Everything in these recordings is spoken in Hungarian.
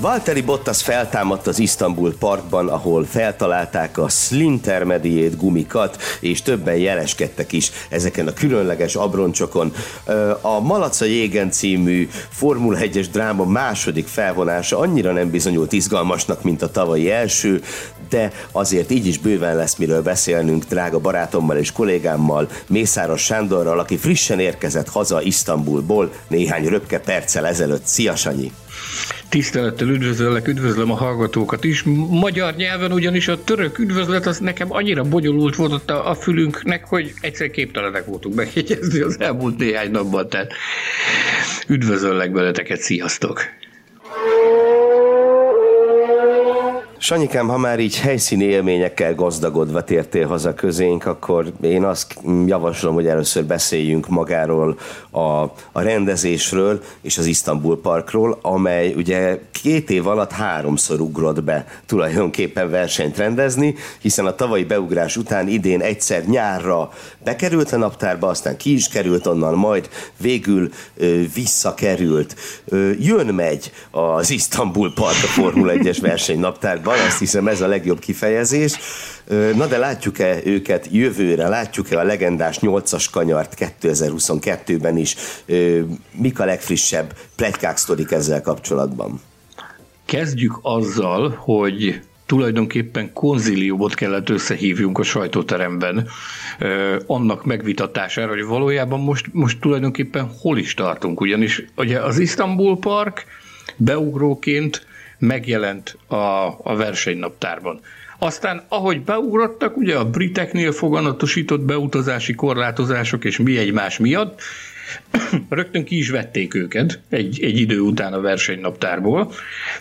Valtteri Bottas feltámadt az Istanbul Parkban, ahol feltalálták a Slintermediate gumikat, és többen jeleskedtek is ezeken a különleges abroncsokon. A Malaca Jégen című Formula 1-es dráma második felvonása annyira nem bizonyult izgalmasnak, mint a tavalyi első, de azért így is bőven lesz miről beszélnünk drága barátommal és kollégámmal, Mészáros Sándorral, aki frissen érkezett haza Isztambulból néhány röpke perccel ezelőtt. Szia Sanyi! Tisztelettel üdvözöllek, üdvözlöm a hallgatókat is. Magyar nyelven ugyanis a török üdvözlet az nekem annyira bonyolult volt ott a, a fülünknek, hogy egyszer képtelenek voltunk megjegyezni az elmúlt néhány napban, tehát üdvözöllek beleteket, sziasztok! Sanyikám, ha már így helyszíni élményekkel gazdagodva tértél haza közénk, akkor én azt javaslom, hogy először beszéljünk magáról a, a rendezésről és az Istanbul Parkról, amely ugye két év alatt háromszor ugrott be tulajdonképpen versenyt rendezni, hiszen a tavalyi beugrás után idén egyszer nyárra bekerült a naptárba, aztán ki is került onnan, majd végül ö, visszakerült. Ö, jön-megy az Istanbul Park a Formula 1-es verseny naptárban, azt hiszem ez a legjobb kifejezés. Na de látjuk-e őket jövőre, látjuk-e a legendás 8-as kanyart 2022-ben is? Mik a legfrissebb pletykák sztorik ezzel kapcsolatban? Kezdjük azzal, hogy tulajdonképpen konziliumot kellett összehívjunk a sajtóteremben annak megvitatására, hogy valójában most, most tulajdonképpen hol is tartunk. Ugyanis ugye az Istanbul Park beugróként megjelent a, a versenynaptárban. Aztán, ahogy beugrottak, ugye a briteknél foganatosított beutazási korlátozások és mi egymás miatt, rögtön ki is vették őket egy, egy idő után a versenynaptárból.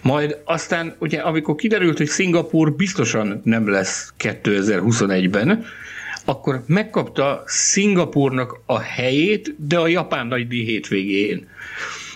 Majd aztán, ugye, amikor kiderült, hogy Szingapur biztosan nem lesz 2021-ben, akkor megkapta Szingapurnak a helyét, de a japán nagydíj hétvégén.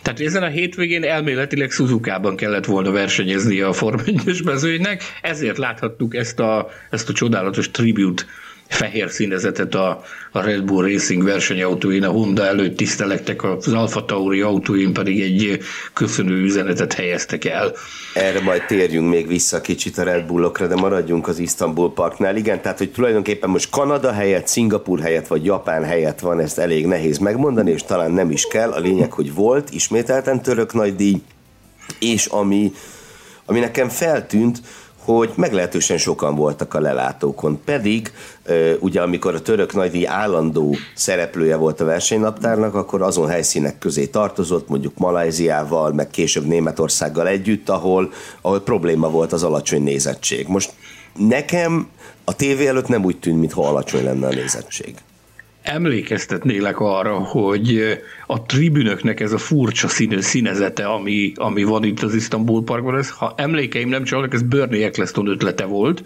Tehát ezen a hétvégén elméletileg Suzuka-ban kellett volna versenyezni a Form 1 mezőnynek, ezért láthattuk ezt a, ezt a csodálatos tribute fehér színezetet a, a Red Bull Racing versenyautóin, a Honda előtt tisztelektek, az Alfa Tauri autóin pedig egy köszönő üzenetet helyeztek el. Erre majd térjünk még vissza kicsit a Red Bullokra, de maradjunk az Istanbul Parknál. Igen, tehát hogy tulajdonképpen most Kanada helyett, Szingapur helyett vagy Japán helyett van, ezt elég nehéz megmondani, és talán nem is kell. A lényeg, hogy volt ismételten török nagydíj, és ami, ami nekem feltűnt, hogy meglehetősen sokan voltak a lelátókon. Pedig ugye amikor a török nagydíj állandó szereplője volt a versenynaptárnak, akkor azon helyszínek közé tartozott, mondjuk Malajziával, meg később Németországgal együtt, ahol, ahol probléma volt az alacsony nézettség. Most nekem a tévé előtt nem úgy tűnt, mintha alacsony lenne a nézettség emlékeztetnélek arra, hogy a tribünöknek ez a furcsa színe, színezete, ami, ami van itt az Istanbul Parkban, ez, ha emlékeim nem csalnak, ez Bernie Eccleston ötlete volt,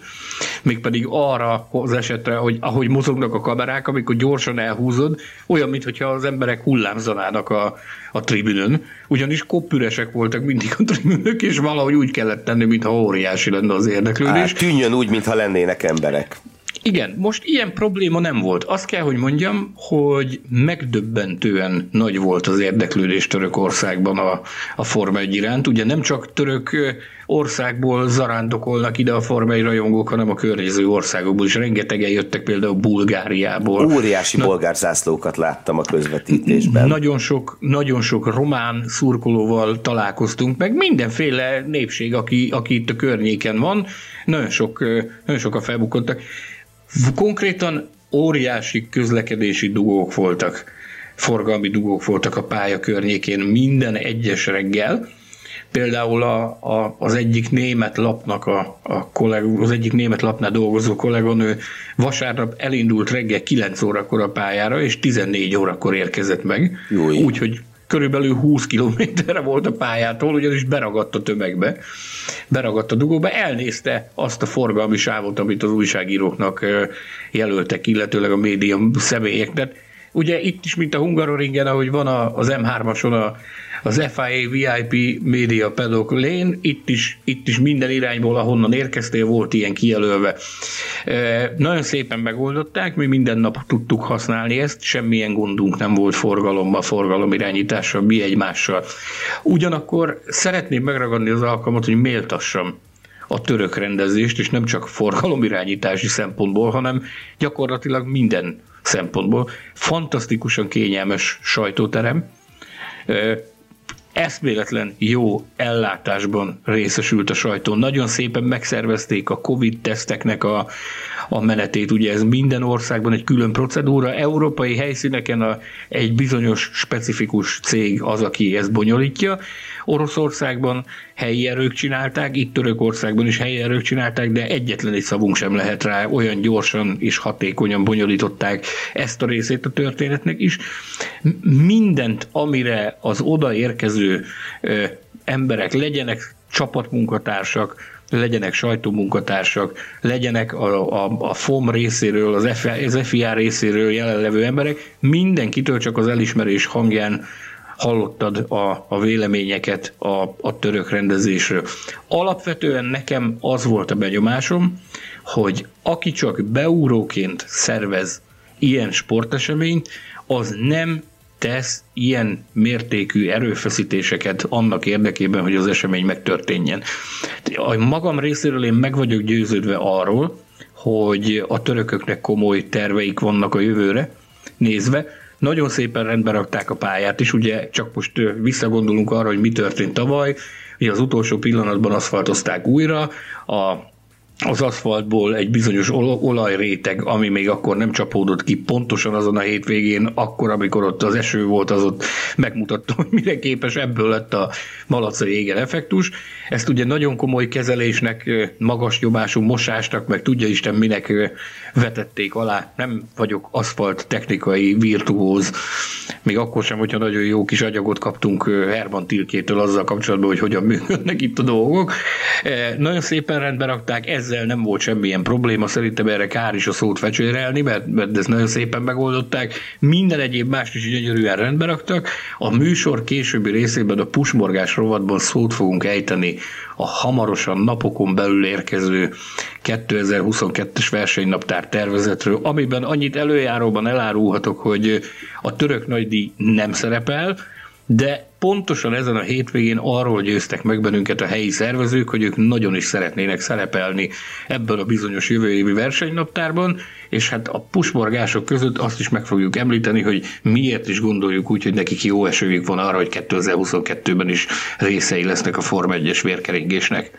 mégpedig arra az esetre, hogy ahogy mozognak a kamerák, amikor gyorsan elhúzod, olyan, mintha az emberek hullámzanának a, a tribünön, ugyanis koppüresek voltak mindig a tribünök, és valahogy úgy kellett tenni, mintha óriási lenne az érdeklődés. Hát, tűnjön úgy, mintha lennének emberek. Igen, most ilyen probléma nem volt. Azt kell, hogy mondjam, hogy megdöbbentően nagy volt az érdeklődés Törökországban a, a Forma 1 iránt. Ugye nem csak török országból zarándokolnak ide a Forma 1 rajongók, hanem a környező országokból is. Rengetegen jöttek például Bulgáriából. Óriási Na, bolgárzászlókat láttam a közvetítésben. Nagyon sok, nagyon sok román szurkolóval találkoztunk, meg mindenféle népség, aki, aki itt a környéken van. Nagyon sok, nagyon sokan felbukottak. Konkrétan óriási közlekedési dugók voltak, forgalmi dugók voltak a pálya környékén minden egyes reggel. Például a, a, az egyik német lapnak, a, a kolleg, az egyik német lapnál dolgozó kolléganő vasárnap elindult reggel 9 órakor a pályára, és 14 órakor érkezett meg. Úgyhogy körülbelül 20 kilométerre volt a pályától, ugyanis beragadt a tömegbe, beragadt a dugóba, elnézte azt a forgalmi sávot, amit az újságíróknak jelöltek, illetőleg a média személyeknek. Ugye itt is, mint a Hungaroringen, ahogy van az M3-ason a az FIA VIP Media Paddock Lane, itt is, itt is minden irányból, ahonnan érkeztél, volt ilyen kijelölve. E, nagyon szépen megoldották, mi minden nap tudtuk használni ezt, semmilyen gondunk nem volt forgalommal, forgalomirányítással, mi egymással. Ugyanakkor szeretném megragadni az alkalmat, hogy méltassam a török rendezést, és nem csak forgalomirányítási szempontból, hanem gyakorlatilag minden szempontból. Fantasztikusan kényelmes sajtóterem, eszméletlen jó ellátásban részesült a sajtó. Nagyon szépen megszervezték a COVID-teszteknek a, a menetét. Ugye ez minden országban egy külön procedúra. Európai helyszíneken a, egy bizonyos specifikus cég az, aki ezt bonyolítja. Oroszországban helyi erők csinálták, itt Törökországban is helyi erők csinálták, de egyetlen egy szavunk sem lehet rá, olyan gyorsan és hatékonyan bonyolították ezt a részét a történetnek is. Mindent, amire az odaérkező emberek legyenek csapatmunkatársak, legyenek sajtómunkatársak, legyenek a, a, a FOM részéről, az, F, az FIA részéről jelenlevő emberek, mindenkitől csak az elismerés hangján hallottad a, a véleményeket a, a török rendezésről. Alapvetően nekem az volt a benyomásom, hogy aki csak beúróként szervez ilyen sporteseményt, az nem tesz ilyen mértékű erőfeszítéseket annak érdekében, hogy az esemény megtörténjen. A magam részéről én meg vagyok győződve arról, hogy a törököknek komoly terveik vannak a jövőre nézve, nagyon szépen rendbe rakták a pályát is, ugye csak most visszagondolunk arra, hogy mi történt tavaly, ugye az utolsó pillanatban aszfaltozták újra, a az aszfaltból egy bizonyos olajréteg, ami még akkor nem csapódott ki pontosan azon a hétvégén, akkor, amikor ott az eső volt, az ott megmutatta, hogy mire képes, ebből lett a malacai éger effektus. Ezt ugye nagyon komoly kezelésnek, magas nyomású mosásnak, meg tudja Isten minek vetették alá. Nem vagyok aszfalt technikai virtuóz, még akkor sem, hogyha nagyon jó kis agyagot kaptunk Herman Tilkétől azzal kapcsolatban, hogy hogyan működnek itt a dolgok. Nagyon szépen rendbe rakták, ez ezzel nem volt semmilyen probléma, szerintem erre kár is a szót fecsérelni, mert, mert ezt nagyon szépen megoldották. Minden egyéb mást is gyönyörűen rendbe raktak. A műsor későbbi részében a pusmorgás rovatban szót fogunk ejteni a hamarosan napokon belül érkező 2022-es versenynaptár tervezetről, amiben annyit előjáróban elárulhatok, hogy a török nagydíj nem szerepel, de pontosan ezen a hétvégén arról győztek meg bennünket a helyi szervezők, hogy ők nagyon is szeretnének szerepelni ebből a bizonyos jövő évi versenynaptárban, és hát a pusmorgások között azt is meg fogjuk említeni, hogy miért is gondoljuk úgy, hogy nekik jó esőjük van arra, hogy 2022-ben is részei lesznek a Form 1-es vérkeringésnek.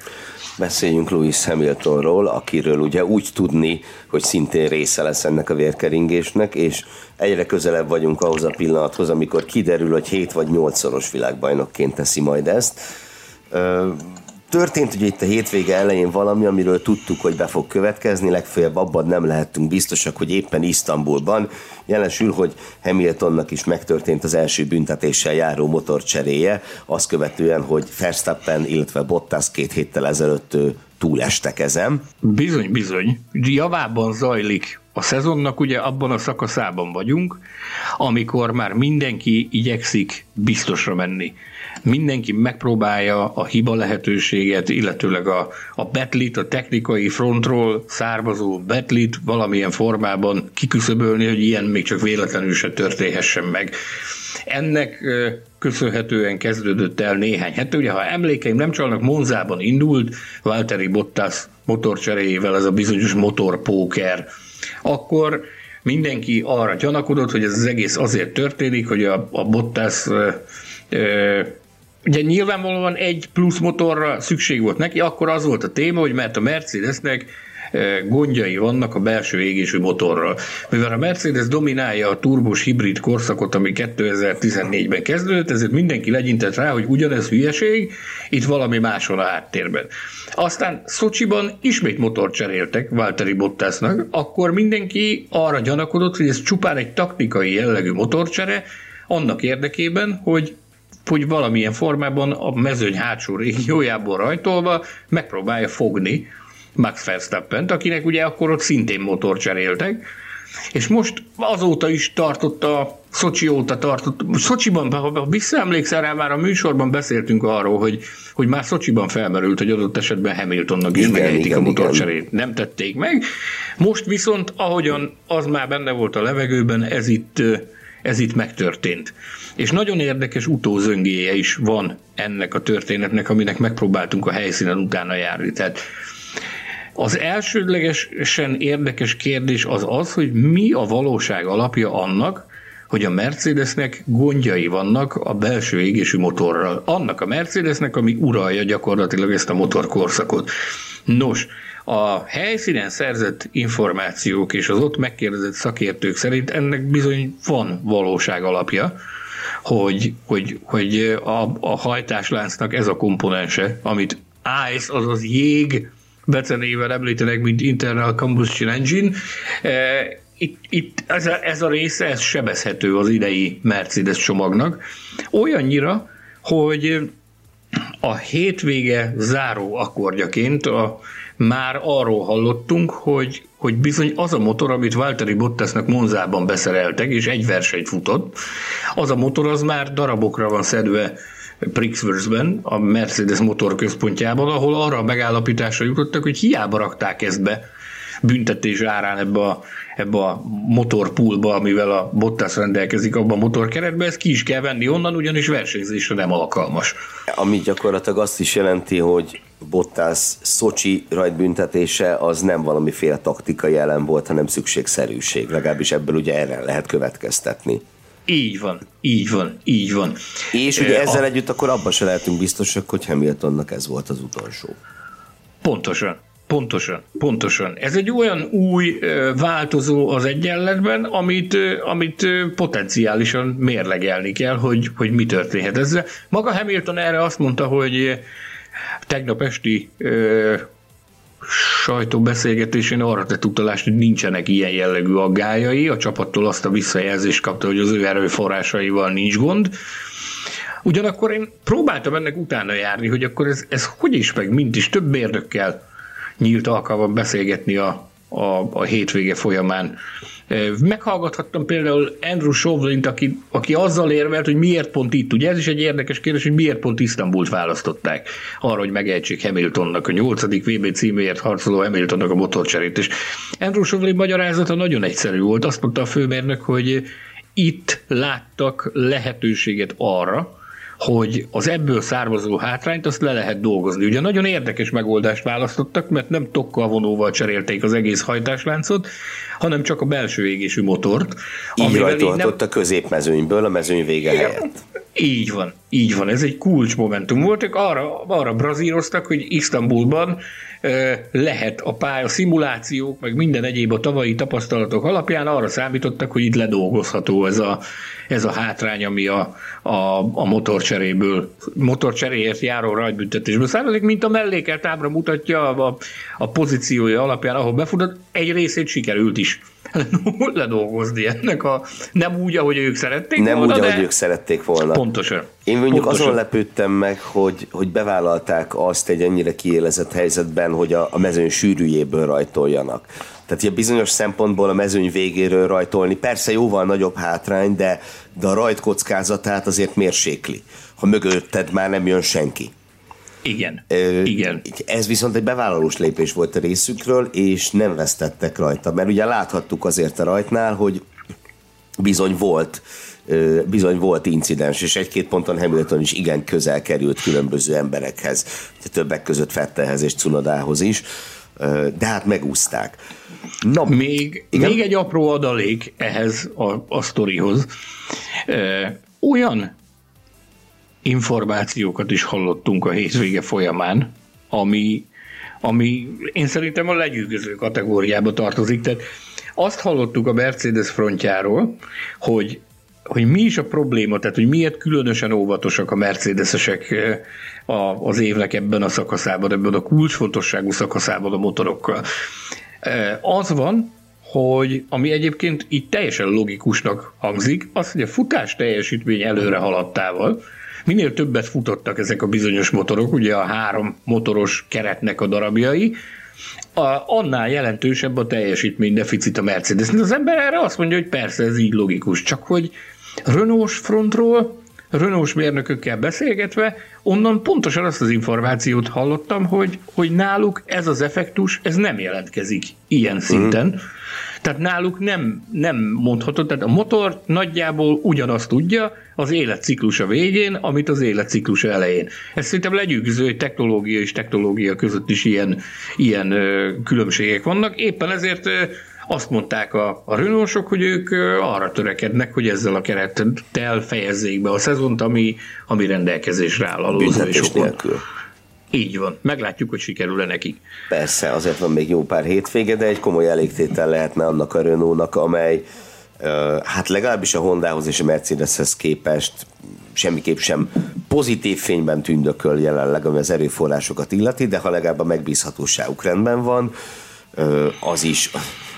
Beszéljünk Louis Hamiltonról, akiről ugye úgy tudni, hogy szintén része lesz ennek a vérkeringésnek, és egyre közelebb vagyunk ahhoz a pillanathoz, amikor kiderül, hogy 7 vagy 8 szoros világbajnokként teszi majd ezt. Történt ugye itt a hétvége elején valami, amiről tudtuk, hogy be fog következni, legfeljebb abban nem lehettünk biztosak, hogy éppen Isztambulban. Jelesül, hogy Hamiltonnak is megtörtént az első büntetéssel járó motorcseréje, azt követően, hogy Verstappen, illetve Bottas két héttel ezelőtt túlestek ezen. Bizony, bizony. Javában zajlik a szezonnak, ugye abban a szakaszában vagyunk, amikor már mindenki igyekszik biztosra menni mindenki megpróbálja a hiba lehetőséget, illetőleg a, a betlit, a technikai frontról származó betlit valamilyen formában kiküszöbölni, hogy ilyen még csak véletlenül se történhessen meg. Ennek köszönhetően kezdődött el néhány hát Ugye, ha emlékeim nem csalnak, Monzában indult Valtteri Bottas motorcseréjével ez a bizonyos motorpóker. Akkor mindenki arra gyanakodott, hogy ez az egész azért történik, hogy a, a Bottas Ugye nyilvánvalóan egy plusz motorra szükség volt neki, akkor az volt a téma, hogy mert a Mercedesnek gondjai vannak a belső égésű motorral. Mivel a Mercedes dominálja a turbos hibrid korszakot, ami 2014-ben kezdődött, ezért mindenki legyintett rá, hogy ugyanez hülyeség, itt valami máson a háttérben. Aztán Szocsiban ismét motort cseréltek Valtteri Bottasnak, akkor mindenki arra gyanakodott, hogy ez csupán egy taktikai jellegű motorcsere, annak érdekében, hogy hogy valamilyen formában a mezőny hátsó régiójából rajtolva megpróbálja fogni Max verstappen akinek ugye akkor ott szintén motor cseréltek, és most azóta is tartott a Szocsi óta tartott. Szocsiban, ha visszaemlékszel rá, már a műsorban beszéltünk arról, hogy, hogy már Szocsiban felmerült, hogy adott esetben Hamiltonnak is megejtik a motorcserét. Nem tették meg. Most viszont, ahogyan az már benne volt a levegőben, ez itt, ez itt megtörtént. És nagyon érdekes utózöngéje is van ennek a történetnek, aminek megpróbáltunk a helyszínen utána járni. Tehát az elsődlegesen érdekes kérdés az az, hogy mi a valóság alapja annak, hogy a Mercedesnek gondjai vannak a belső égésű motorral. Annak a Mercedesnek, ami uralja gyakorlatilag ezt a motorkorszakot. Nos, a helyszínen szerzett információk és az ott megkérdezett szakértők szerint ennek bizony van valóság alapja, hogy, hogy, hogy a, a hajtásláncnak ez a komponense, amit ICE, azaz jég becenével említenek, mint Internal Combustion Engine, itt, itt ez, a, ez a része, ez sebezhető az idei Mercedes csomagnak. Olyannyira, hogy a hétvége záró akkordjaként a, már arról hallottunk, hogy, hogy bizony az a motor, amit Valtteri Bottasnak Monzában beszereltek, és egy versenyt futott, az a motor az már darabokra van szedve Prixworthben, a Mercedes motor központjában, ahol arra a megállapításra jutottak, hogy hiába rakták ezt be büntetés árán ebbe a, ebbe a motorpoolba, amivel a Bottas rendelkezik abban a motorkeretbe, ezt ki is kell venni onnan, ugyanis versenyzésre nem alkalmas. Ami gyakorlatilag azt is jelenti, hogy Bottas Szocsi rajtbüntetése az nem valamiféle taktikai elem volt, hanem szükségszerűség. Legalábbis ebből ugye erre lehet következtetni. Így van, így van, így van. És ugye ezzel a... együtt akkor abban se lehetünk biztosak, hogy Hamiltonnak ez volt az utolsó. Pontosan. Pontosan, pontosan. Ez egy olyan új változó az egyenletben, amit, amit potenciálisan mérlegelni kell, hogy, hogy mi történhet ezzel. Maga Hamilton erre azt mondta, hogy tegnap esti sajtóbeszélgetésén arra tett utalást, hogy nincsenek ilyen jellegű aggájai. A csapattól azt a visszajelzést kapta, hogy az ő erőforrásaival nincs gond. Ugyanakkor én próbáltam ennek utána járni, hogy akkor ez, ez hogy is meg, mint is több érdekkel nyílt alkalmat beszélgetni a, a, a hétvége folyamán. Meghallgathattam például Andrew Shovlint, aki, aki azzal érvelt, hogy miért pont itt. Ugye ez is egy érdekes kérdés, hogy miért pont Isztambult választották arra, hogy megejtsék Hamiltonnak a nyolcadik VB címéért harcoló Hamiltonnak a motorcserét. És Andrew Shovlin magyarázata nagyon egyszerű volt. Azt mondta a főmérnök, hogy itt láttak lehetőséget arra, hogy az ebből származó hátrányt azt le lehet dolgozni. Ugye nagyon érdekes megoldást választottak, mert nem tokkal vonóval cserélték az egész hajtásláncot, hanem csak a belső égésű motort. Így rajtolhatott nem... a középmezőnyből a mezőny vége Igen. helyett. Így van, így van, ez egy kulcsmomentum volt, ők arra, arra brazíroztak, hogy Isztambulban lehet a pálya szimulációk, meg minden egyéb a tavalyi tapasztalatok alapján arra számítottak, hogy itt ledolgozható ez a, ez a hátrány, ami a, a, a motorcseréből, motorcseréért járó rajtbüntetésből származik, mint a mellékelt ábra mutatja a, a pozíciója alapján, ahol befutott, egy részét sikerült is ledolgozni ennek a, nem úgy, ahogy ők szerették nem volna, úgy, ahogy ők szerették volna. Pontosan. Én mondjuk pontosan. azon lepődtem meg, hogy, hogy bevállalták azt egy ennyire kiélezett helyzetben, hogy a, a mezőn sűrűjéből rajtoljanak. Tehát ugye bizonyos szempontból a mezőny végéről rajtolni, persze jóval nagyobb hátrány, de, de a rajt kockázatát azért mérsékli, ha mögötted már nem jön senki. Igen. Ö, Igen. Ez viszont egy bevállalós lépés volt a részükről, és nem vesztettek rajta. Mert ugye láthattuk azért a rajtnál, hogy bizony volt bizony volt incidens, és egy-két ponton Hamilton is igen közel került különböző emberekhez, többek között Fettelhez és Cunodához is, de hát megúzták. Na, még, még egy apró adalék ehhez a, a sztorihoz. Olyan információkat is hallottunk a hétvége folyamán, ami, ami én szerintem a legyűgöző kategóriába tartozik. Tehát azt hallottuk a Mercedes frontjáról, hogy hogy mi is a probléma, tehát hogy miért különösen óvatosak a mercedesesek az évnek ebben a szakaszában, ebben a kulcsfontosságú szakaszában a motorokkal. Az van, hogy ami egyébként itt teljesen logikusnak hangzik, az, hogy a futás teljesítmény előre haladtával, minél többet futottak ezek a bizonyos motorok, ugye a három motoros keretnek a darabjai, a, annál jelentősebb a teljesítmény deficit a Mercedes. Az ember erre azt mondja, hogy persze ez így logikus, csak hogy Renault frontról Renault mérnökökkel beszélgetve, onnan pontosan azt az információt hallottam, hogy, hogy náluk ez az effektus, ez nem jelentkezik ilyen szinten. Mm. Tehát náluk nem, nem mondható, tehát a motor nagyjából ugyanazt tudja az életciklusa végén, amit az életciklusa elején. Ez szerintem legyőző, hogy technológia és technológia között is ilyen, ilyen ö, különbségek vannak. Éppen ezért ö, azt mondták a, a Renaultosok, hogy ők arra törekednek, hogy ezzel a kerettel fejezzék be a szezont, ami, ami rendelkezésre áll a nélkül. Így van. Meglátjuk, hogy sikerül-e nekik. Persze, azért van még jó pár hétvége, de egy komoly elégtétel lehetne annak a Renault-nak, amely hát legalábbis a Hondához és a Mercedeshez képest semmiképp sem pozitív fényben tündököl jelenleg, ami az erőforrásokat illeti, de ha legalább a megbízhatóságuk rendben van, az is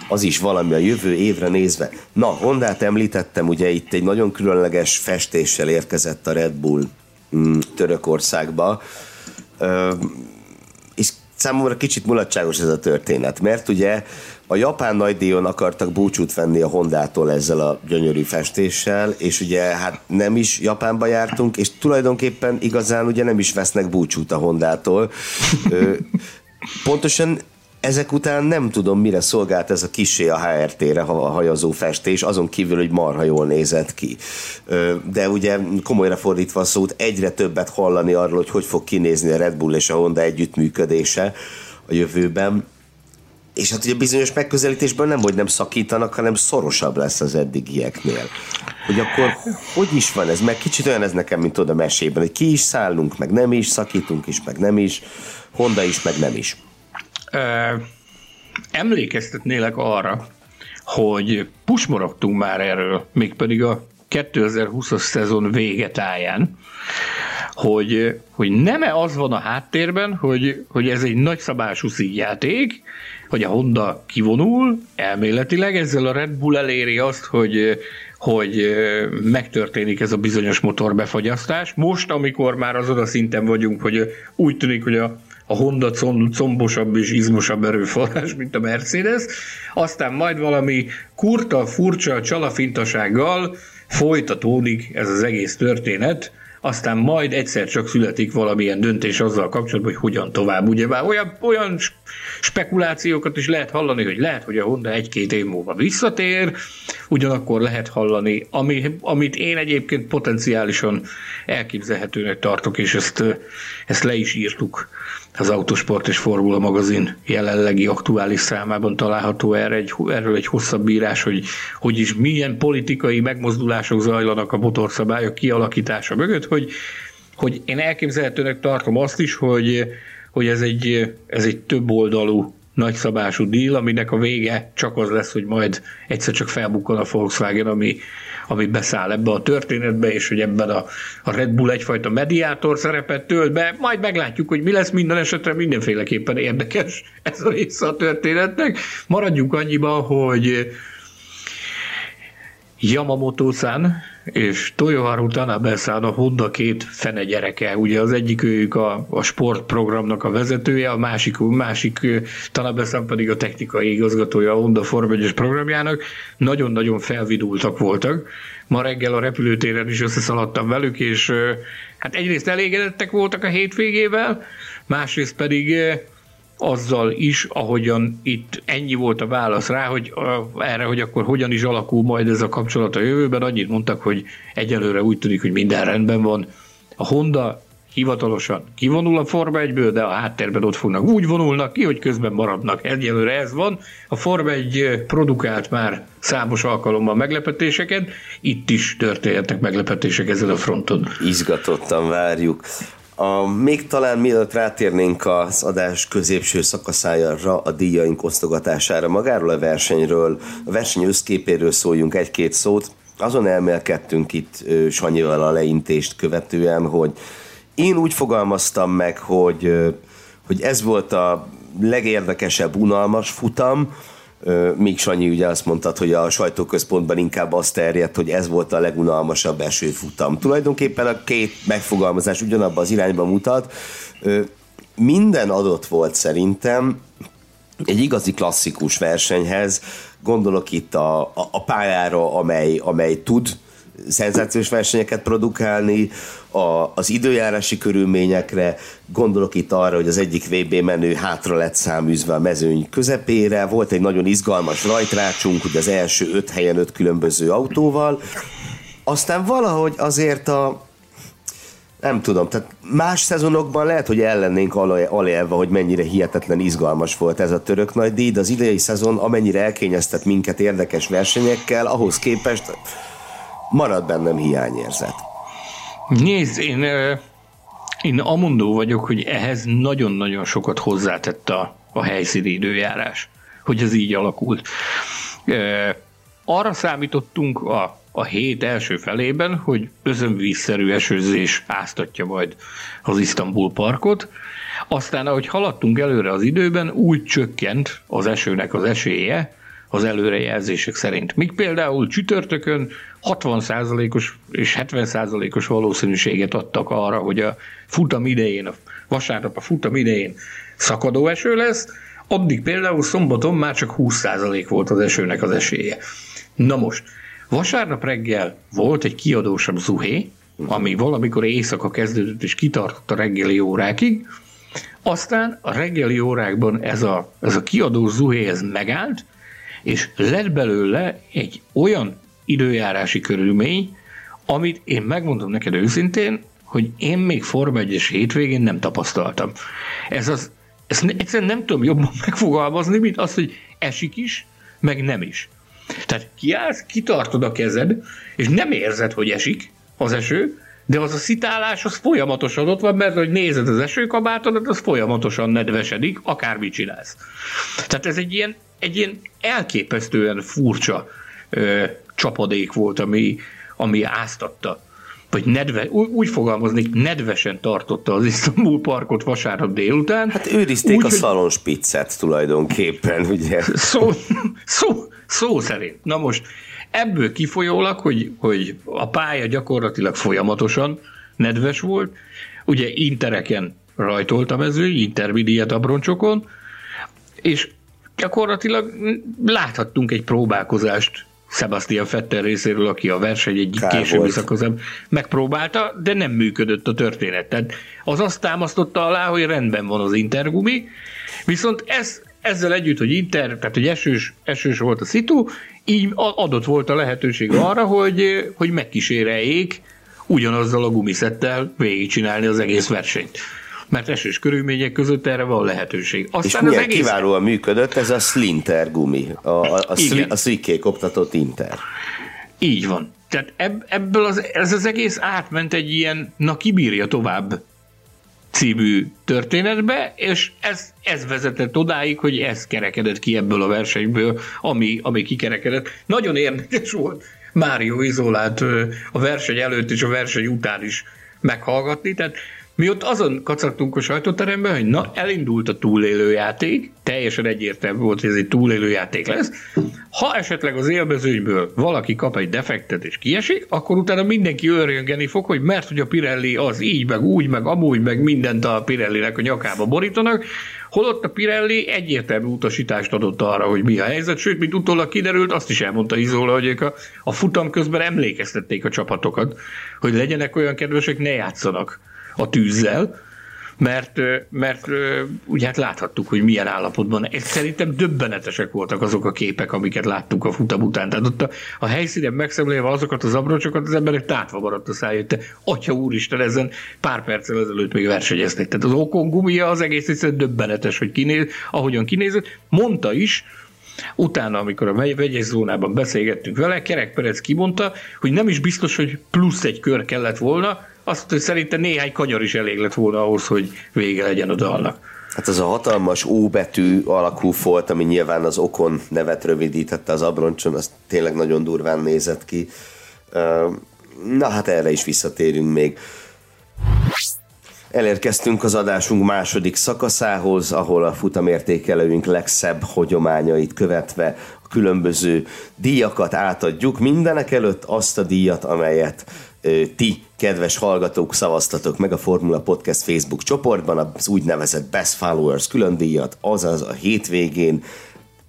az is valami a jövő évre nézve. Na, Hondát említettem, ugye itt egy nagyon különleges festéssel érkezett a Red Bull mm, Törökországba, Ö, és számomra kicsit mulatságos ez a történet, mert ugye a japán nagydíjon akartak búcsút venni a Hondától ezzel a gyönyörű festéssel, és ugye hát nem is Japánba jártunk, és tulajdonképpen igazán ugye nem is vesznek búcsút a Hondától. Ö, pontosan ezek után nem tudom, mire szolgált ez a kisé a HRT-re a hajazó festés, azon kívül, hogy marha jól nézett ki. De ugye komolyra fordítva a szót, egyre többet hallani arról, hogy hogy fog kinézni a Red Bull és a Honda együttműködése a jövőben. És hát ugye bizonyos megközelítésben nem, hogy nem szakítanak, hanem szorosabb lesz az eddigieknél. Hogy akkor hogy is van ez? Meg kicsit olyan ez nekem, mint oda mesében, hogy ki is szállunk, meg nem is, szakítunk is, meg nem is, Honda is, meg nem is emlékeztetnélek arra, hogy pusmorogtunk már erről, mégpedig a 2020-as szezon vége táján, hogy, hogy nem-e az van a háttérben, hogy, hogy ez egy nagyszabású szígyjáték, hogy a Honda kivonul elméletileg, ezzel a Red Bull eléri azt, hogy, hogy megtörténik ez a bizonyos motorbefagyasztás. Most, amikor már azon a szinten vagyunk, hogy úgy tűnik, hogy a a Honda combosabb és izmosabb erőforrás, mint a Mercedes, aztán majd valami kurta, furcsa csalafintasággal folytatódik ez az egész történet, aztán majd egyszer csak születik valamilyen döntés azzal kapcsolatban, hogy hogyan tovább. Ugye már olyan, olyan spekulációkat is lehet hallani, hogy lehet, hogy a Honda egy-két év múlva visszatér, ugyanakkor lehet hallani, ami, amit én egyébként potenciálisan elképzelhetőnek tartok, és ezt, ezt le is írtuk az Autosport és Formula magazin jelenlegi aktuális számában található erre egy, erről egy hosszabb írás, hogy, hogy is milyen politikai megmozdulások zajlanak a motorszabályok kialakítása mögött, hogy, hogy én elképzelhetőnek tartom azt is, hogy, hogy ez egy, ez egy több oldalú nagyszabású díl, aminek a vége csak az lesz, hogy majd egyszer csak felbukkan a Volkswagen, ami, ami beszáll ebbe a történetbe, és hogy ebben a, a Red Bull egyfajta mediátor szerepet tölt be, majd meglátjuk, hogy mi lesz minden esetre mindenféleképpen érdekes ez a része a történetnek. Maradjunk annyiba, hogy Yamamoto-san és Toyoharu Tanabe-san a Honda két fene gyereke. Ugye az egyik őjük a, a sportprogramnak a vezetője, a másik, másik Tanabe-san pedig a technikai igazgatója a Honda Form 1 programjának. Nagyon-nagyon felvidultak voltak. Ma reggel a repülőtéren is összeszaladtam velük, és hát egyrészt elégedettek voltak a hétvégével, másrészt pedig azzal is, ahogyan itt ennyi volt a válasz rá, hogy erre, hogy akkor hogyan is alakul majd ez a kapcsolat a jövőben, annyit mondtak, hogy egyelőre úgy tűnik, hogy minden rendben van. A Honda hivatalosan kivonul a Forma 1 de a háttérben ott fognak úgy vonulnak ki, hogy közben maradnak. Egyelőre ez van. A Forma 1 produkált már számos alkalommal meglepetéseket, itt is történhetnek meglepetések ezen a fronton. Izgatottan várjuk. A, még talán mielőtt rátérnénk az adás középső szakaszájára, a díjaink osztogatására, magáról a versenyről, a verseny összképéről szóljunk egy-két szót. Azon elmélkedtünk itt Sanyival a leintést követően, hogy én úgy fogalmaztam meg, hogy, hogy ez volt a legérdekesebb, unalmas futam, Míg Sanyi ugye azt mondtad, hogy a sajtóközpontban inkább azt terjedt, hogy ez volt a legunalmasabb esőfutam. Tulajdonképpen a két megfogalmazás ugyanabban az irányba mutat. Minden adott volt szerintem egy igazi klasszikus versenyhez. Gondolok itt a, a, a pályára, amely, amely tud szenzációs versenyeket produkálni, a, az időjárási körülményekre, gondolok itt arra, hogy az egyik VB menő hátra lett száműzve a mezőny közepére, volt egy nagyon izgalmas rajtrácsunk, ugye az első öt helyen öt különböző autóval, aztán valahogy azért a, nem tudom, tehát más szezonokban lehet, hogy ellennénk alélve, hogy mennyire hihetetlen izgalmas volt ez a török nagy díj, de az idei szezon amennyire elkényeztet minket érdekes versenyekkel, ahhoz képest marad bennem hiányérzet. Nézd, én, én amondó vagyok, hogy ehhez nagyon-nagyon sokat hozzátett a, a helyszíni időjárás, hogy ez így alakult. Arra számítottunk a, a hét első felében, hogy özönvízszerű esőzés áztatja majd az Isztambul parkot, aztán, ahogy haladtunk előre az időben, úgy csökkent az esőnek az esélye, az előrejelzések szerint. Míg például csütörtökön 60%-os és 70%-os valószínűséget adtak arra, hogy a futam idején, a vasárnap a futam idején szakadó eső lesz, addig például szombaton már csak 20% volt az esőnek az esélye. Na most, vasárnap reggel volt egy kiadósabb zuhé, ami valamikor éjszaka kezdődött és kitartott a reggeli órákig, aztán a reggeli órákban ez a, ez a kiadó zuhé ez megállt, és lett belőle egy olyan időjárási körülmény, amit én megmondom neked őszintén, hogy én még Forma 1 hétvégén nem tapasztaltam. Ez az, ezt egyszerűen nem tudom jobban megfogalmazni, mint az, hogy esik is, meg nem is. Tehát kiállsz, kitartod a kezed, és nem érzed, hogy esik az eső, de az a szitálás az folyamatosan ott van, mert hogy nézed az esőkabátodat, az folyamatosan nedvesedik, akármit csinálsz. Tehát ez egy ilyen, egy ilyen elképesztően furcsa ö, csapadék volt, ami, ami áztatta vagy nedve, úgy, fogalmaznék, nedvesen tartotta az Isztambul parkot vasárnap délután. Hát őrizték úgy, a szalonspiccet tulajdonképpen, ugye? Szó, szó, szó szerint. Na most ebből kifolyólag, hogy, hogy a pálya gyakorlatilag folyamatosan nedves volt, ugye intereken rajtolt a mező, intermediate abroncsokon, és gyakorlatilag láthattunk egy próbálkozást Sebastian Vettel részéről, aki a verseny egyik Kár későbbi szakaszán megpróbálta, de nem működött a történet. Tehát az azt támasztotta alá, hogy rendben van az intergumi, viszont ez, ezzel együtt, hogy inter, tehát hogy esős, esős volt a szitu, így adott volt a lehetőség arra, hogy, hogy megkíséreljék ugyanazzal a gumiszettel végigcsinálni az egész versenyt mert esős körülmények között erre van lehetőség. Aztán és milyen egész... kiválóan működött ez a Slinter gumi, a, a, a, a szlikkék oktatott Inter. Így van. Tehát ebből az, ez az egész átment egy ilyen, na kibírja tovább című történetbe, és ez, ez vezetett odáig, hogy ez kerekedett ki ebből a versenyből, ami, ami kikerekedett. Nagyon érdekes volt Mário Izolát a verseny előtt és a verseny után is meghallgatni, tehát mi ott azon kacagtunk a sajtóteremben, hogy na, elindult a túlélőjáték, teljesen egyértelmű volt, hogy ez egy túlélőjáték lesz. Ha esetleg az élmezőnyből valaki kap egy defektet és kiesik, akkor utána mindenki örjöngeni fog, hogy mert hogy a Pirelli az így, meg úgy, meg amúgy, meg mindent a Pirellinek a nyakába borítanak, holott a Pirelli egyértelmű utasítást adott arra, hogy mi a helyzet, sőt, mint utólag kiderült, azt is elmondta Izola, hogy a, a futam közben emlékeztették a csapatokat, hogy legyenek olyan kedvesek, ne játszanak a tűzzel, mert, mert ugye hát láthattuk, hogy milyen állapotban. Ez szerintem döbbenetesek voltak azok a képek, amiket láttuk a futam után. Tehát ott a, a helyszínen megszemlélve azokat az abroncsokat, az emberek tátva maradt a szájét. Te, atya úristen, ezen pár perccel ezelőtt még versenyeztek. Tehát az okon gumia az egész egyszerűen döbbenetes, hogy kinéz, ahogyan kinézett. Mondta is, Utána, amikor a vegyes zónában beszélgettünk vele, Kerek Perec kimondta, hogy nem is biztos, hogy plusz egy kör kellett volna, azt, szerintem néhány kanyar is elég lett volna ahhoz, hogy vége legyen a dalnak. Hát az a hatalmas ó betű alakú folt, ami nyilván az okon nevet rövidítette az abroncson, az tényleg nagyon durván nézett ki. Na hát erre is visszatérünk még. Elérkeztünk az adásunk második szakaszához, ahol a futamértékelőink legszebb hagyományait követve a különböző díjakat átadjuk. Mindenek előtt azt a díjat, amelyet ö, ti, kedves hallgatók, szavaztatok meg a Formula Podcast Facebook csoportban, az úgynevezett Best Followers külön díjat, azaz a hétvégén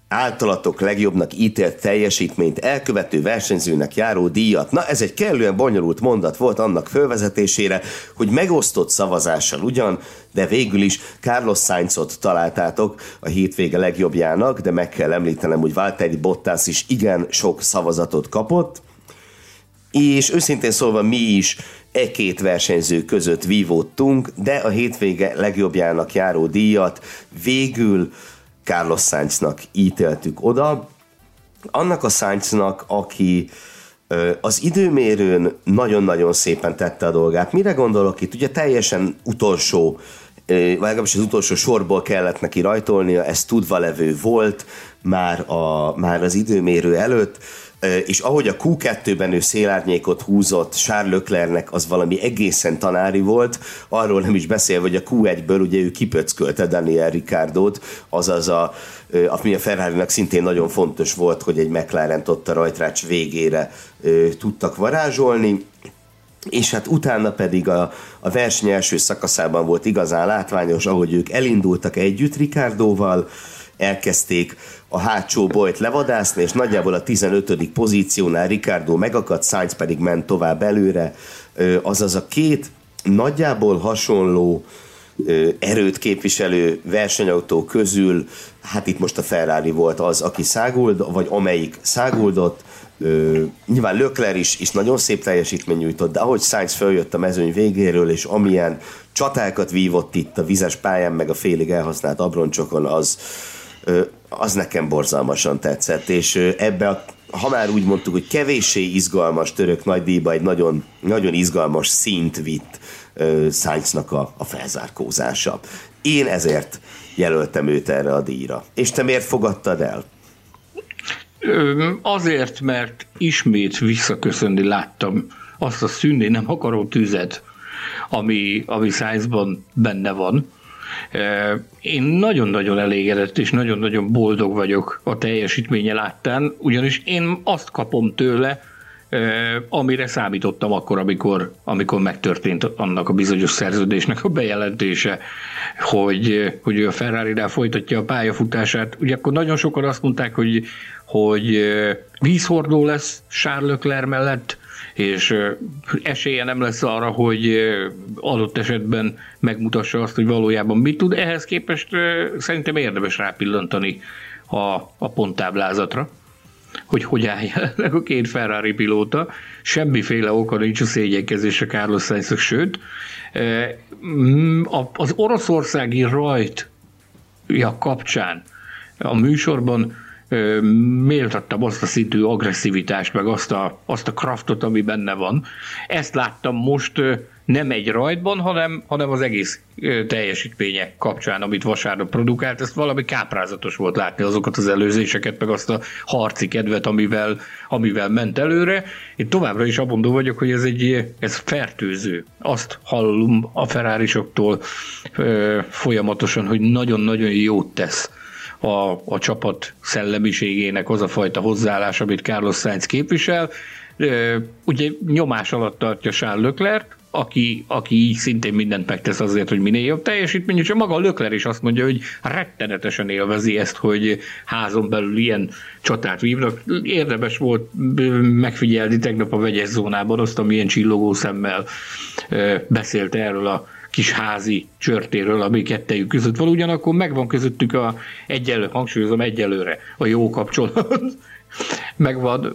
általatok legjobbnak ítélt teljesítményt elkövető versenyzőnek járó díjat. Na, ez egy kellően bonyolult mondat volt annak fölvezetésére, hogy megosztott szavazással ugyan, de végül is Carlos Sainzot találtátok a hétvége legjobbjának, de meg kell említenem, hogy Valtteri Bottas is igen sok szavazatot kapott, és őszintén szólva mi is e-két versenyző között vívódtunk, de a hétvége legjobbjának járó díjat végül Carlos Sainznak ítéltük oda. Annak a Sainznak, aki az időmérőn nagyon-nagyon szépen tette a dolgát. Mire gondolok itt? Ugye teljesen utolsó vagy legalábbis az utolsó sorból kellett neki rajtolnia, ez tudva levő volt már, a, már az időmérő előtt, és ahogy a Q2-ben ő szélárnyékot húzott Charles Leclernek, az valami egészen tanári volt, arról nem is beszél, hogy a Q1-ből ugye ő kipöckölte Daniel Ricardot, azaz a, ami a ferrari szintén nagyon fontos volt, hogy egy McLaren ott a rajtrács végére tudtak varázsolni, és hát utána pedig a, a verseny első szakaszában volt igazán látványos, ahogy ők elindultak együtt Ricardóval, elkezdték a hátsó bolyt levadászni, és nagyjából a 15. pozíciónál Ricardo megakadt, Sainz pedig ment tovább előre, azaz a két nagyjából hasonló erőt képviselő versenyautó közül, hát itt most a Ferrari volt az, aki száguld, vagy amelyik száguldott, Ö, nyilván Lökler is, is nagyon szép teljesítmény nyújtott, de ahogy Sainz följött a mezőny végéről, és amilyen csatákat vívott itt a vizes pályán, meg a félig elhasznált abroncsokon, az, az nekem borzalmasan tetszett, és ebbe a ha már úgy mondtuk, hogy kevéssé izgalmas török nagydíjba egy nagyon, nagyon izgalmas szint vitt Sainznak a, a felzárkózása. Én ezért jelöltem őt erre a díjra. És te miért fogadtad el? Azért, mert ismét visszaköszönni láttam azt a szűnni nem akaró tüzet, ami, ami Sainzban benne van, én nagyon-nagyon elégedett és nagyon-nagyon boldog vagyok a teljesítménye láttán, ugyanis én azt kapom tőle, amire számítottam akkor, amikor, amikor megtörtént annak a bizonyos szerződésnek a bejelentése, hogy, hogy a ferrari folytatja a pályafutását. Ugye akkor nagyon sokan azt mondták, hogy, hogy vízhordó lesz Charles Leclerc mellett, és esélye nem lesz arra, hogy adott esetben megmutassa azt, hogy valójában mit tud. Ehhez képest szerintem érdemes rápillantani a, a ponttáblázatra hogy hogy állják a két Ferrari pilóta. Semmiféle oka nincs a szégyenkezésre Carlos Sainz, sőt, az oroszországi rajt kapcsán a műsorban méltattam azt a szintű agresszivitást, meg azt a, azt a kraftot, ami benne van. Ezt láttam most nem egy rajtban, hanem, hanem az egész teljesítmények kapcsán, amit vasárnap produkált, ezt valami káprázatos volt látni azokat az előzéseket, meg azt a harci kedvet, amivel, amivel ment előre. Én továbbra is abondó vagyok, hogy ez egy ez fertőző. Azt hallom a Ferrari-soktól folyamatosan, hogy nagyon-nagyon jót tesz a, a csapat szellemiségének az a fajta hozzáállás, amit Carlos Sainz képvisel. Ugye nyomás alatt tartja Charles Leclerc, aki, aki így szintén mindent megtesz azért, hogy minél jobb teljesítmény, és maga Lökler is azt mondja, hogy rettenetesen élvezi ezt, hogy házon belül ilyen csatát vívnak. Érdemes volt megfigyelni tegnap a vegyes zónában azt, amilyen csillogó szemmel beszélt erről a kis házi csörtéről, ami kettejük között van, ugyanakkor megvan közöttük a egyelő, hangsúlyozom egyelőre a jó kapcsolat. Megvan.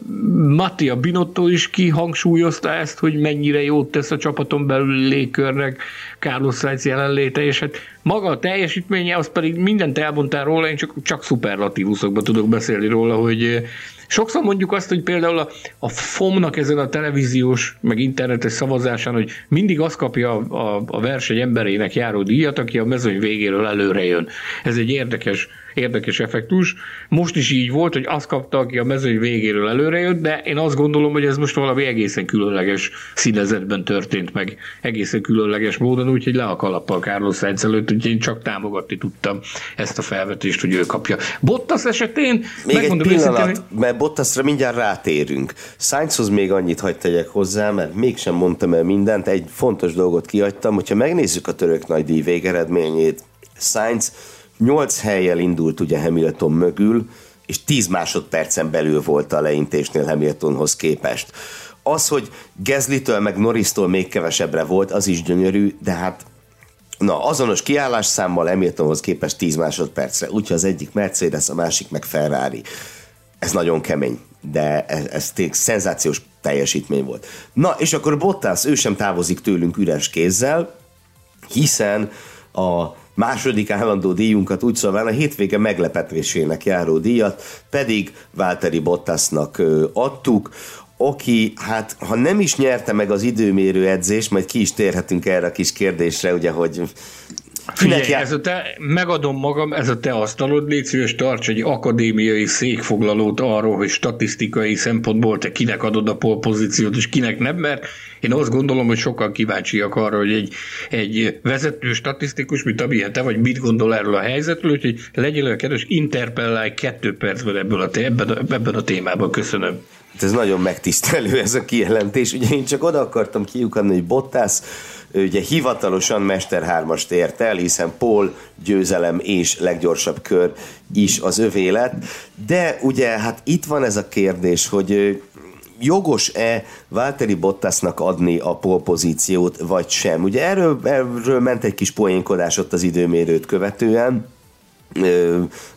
Mattia Binotto is kihangsúlyozta ezt, hogy mennyire jót tesz a csapaton belül légkörnek Carlos Sainz jelenléte, és hát maga a teljesítménye, az pedig mindent elmondtál róla, én csak, csak szuperlatívuszokban tudok beszélni róla, hogy Sokszor mondjuk azt, hogy például a, a FOM-nak ezen a televíziós, meg internetes szavazásán, hogy mindig azt kapja a, a, a verseny emberének járó díjat, aki a mezőny végéről előre jön. Ez egy érdekes, érdekes effektus. Most is így volt, hogy azt kapta, aki a mezőny végéről előre jött, de én azt gondolom, hogy ez most valami egészen különleges színezetben történt meg, egészen különleges módon, úgyhogy le a kalappal Carlos Sainz előtt, úgyhogy én csak támogatni tudtam ezt a felvetést, hogy ő kapja. Bottas esetén... Még egy pillanat, őszintén, mert Bottasra mindjárt rátérünk. Sainzhoz még annyit hagyd tegyek hozzá, mert mégsem mondtam el mindent, egy fontos dolgot kiadtam, hogyha megnézzük a török nagydíj végeredményét, Sainz 8 helyjel indult ugye Hamilton mögül, és 10 másodpercen belül volt a leintésnél Hamiltonhoz képest. Az, hogy Gezlitől meg Norrisztól még kevesebbre volt, az is gyönyörű, de hát na, azonos kiállásszámmal Hamiltonhoz képest 10 másodpercre, úgyhogy az egyik Mercedes, a másik meg Ferrari. Ez nagyon kemény, de ez, ez tényleg szenzációs teljesítmény volt. Na, és akkor Bottas, ő sem távozik tőlünk üres kézzel, hiszen a második állandó díjunkat úgy szóval a hétvége meglepetésének járó díjat pedig Válteri Bottasnak adtuk, aki, hát ha nem is nyerte meg az időmérő edzést, majd ki is térhetünk erre a kis kérdésre, ugye, hogy Figyelj, ez a te, megadom magam, ez a te asztalod, légy szíves, tarts egy akadémiai székfoglalót arról, hogy statisztikai szempontból te kinek adod a polpozíciót, és kinek nem, mert én azt gondolom, hogy sokkal kíváncsiak arra, hogy egy, egy vezető statisztikus, mint amilyen te vagy, mit gondol erről a helyzetről, úgyhogy legyél a kedves, interpellálj kettő percben ebből a, ebben, a, ebben a témában. Köszönöm. Hát ez nagyon megtisztelő ez a kijelentés. Ugye én csak oda akartam kiukadni, hogy Bottas ugye hivatalosan Mester 3-ast ért el, hiszen Paul győzelem és leggyorsabb kör is az övé lett, de ugye hát itt van ez a kérdés, hogy jogos-e Valtteri Bottasnak adni a polpozíciót, vagy sem. Ugye erről, erről ment egy kis poénkodás ott az időmérőt követően,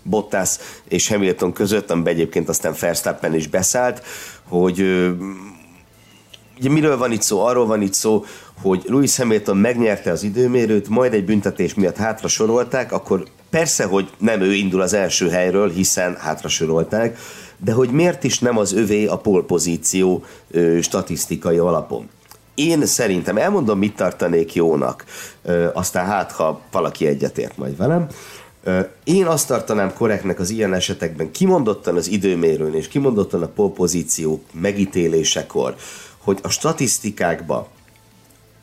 Bottas és Hamilton között, amiben egyébként aztán Verstappen is beszállt, hogy ugye miről van itt szó? Arról van itt szó, hogy Lewis Hamilton megnyerte az időmérőt, majd egy büntetés miatt hátra sorolták, akkor persze, hogy nem ő indul az első helyről, hiszen hátra sorolták, de hogy miért is nem az övé a polpozíció ö, statisztikai alapon. Én szerintem elmondom, mit tartanék jónak, ö, aztán hát, ha valaki egyetért majd velem. Ö, én azt tartanám korrektnek az ilyen esetekben, kimondottan az időmérőn és kimondottan a polpozíció megítélésekor, hogy a statisztikákba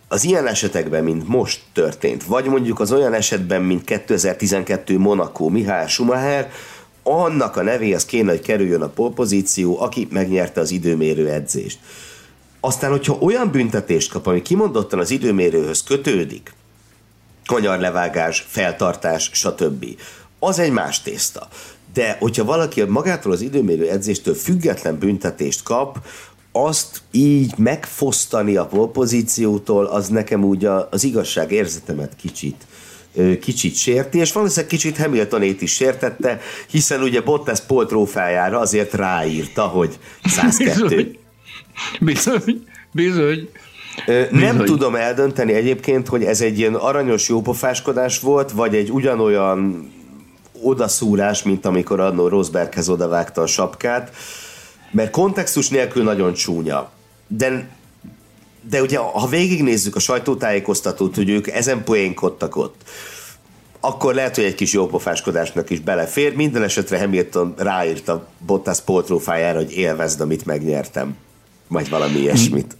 az ilyen esetekben, mint most történt, vagy mondjuk az olyan esetben, mint 2012 Monaco Mihály Schumacher, annak a nevéhez kéne, hogy kerüljön a polpozíció, aki megnyerte az időmérő edzést. Aztán, hogyha olyan büntetést kap, ami kimondottan az időmérőhöz kötődik, kanyarlevágás, feltartás, stb. Az egy más tészta. De hogyha valaki magától az időmérő edzéstől független büntetést kap, azt így megfosztani a polpozíciótól, az nekem úgy az igazság érzetemet kicsit kicsit sérti, és valószínűleg kicsit Hamiltonét is sértette, hiszen ugye Bottas Paul trófájára azért ráírta, hogy 102. Bizony, bizony. bizony. Nem Bizony. tudom eldönteni egyébként, hogy ez egy ilyen aranyos jópofáskodás volt, vagy egy ugyanolyan odaszúrás, mint amikor annó Rosberghez odavágta a sapkát, mert kontextus nélkül nagyon csúnya. De de ugye, ha végignézzük a sajtótájékoztatót, hogy ők ezen poénkodtak ott, akkor lehet, hogy egy kis jópofáskodásnak is belefér. Minden esetre Hamilton ráírta Bottas poltrófájára, hogy élvezd, amit megnyertem. Vagy valami ilyesmit.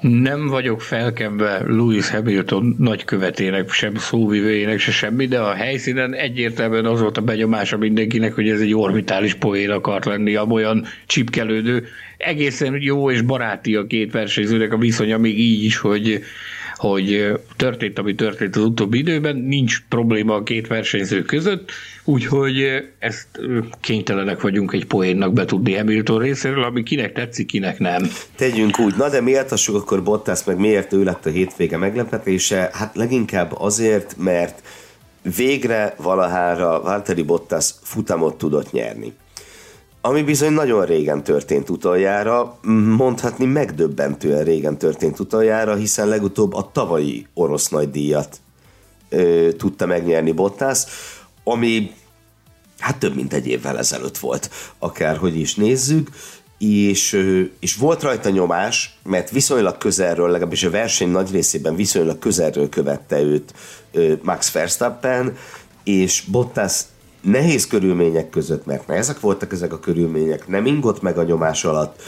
Nem vagyok felkenve Louis Hamilton nagykövetének, sem szóvivőjének, se semmi, de a helyszínen egyértelműen az volt a benyomása mindenkinek, hogy ez egy orbitális poén akart lenni, amolyan csipkelődő. Egészen jó és baráti a két versenyzőnek a viszonya, még így is, hogy hogy történt, ami történt az utóbbi időben, nincs probléma a két versenyző között, úgyhogy ezt kénytelenek vagyunk egy poénnak betudni Hamilton részéről, ami kinek tetszik, kinek nem. Tegyünk úgy, na de méltassuk akkor Bottas, meg miért ő lett a hétvége meglepetése? Hát leginkább azért, mert végre valahára Valtteri Bottas futamot tudott nyerni ami bizony nagyon régen történt utoljára, mondhatni megdöbbentően régen történt utoljára, hiszen legutóbb a tavalyi orosz nagydíjat ö, tudta megnyerni Bottas, ami hát több mint egy évvel ezelőtt volt, akárhogy is nézzük, és, és volt rajta nyomás, mert viszonylag közelről, legalábbis a verseny nagy részében viszonylag közelről követte őt Max Verstappen, és Bottas nehéz körülmények között, mert ezek voltak ezek a körülmények, nem ingott meg a nyomás alatt,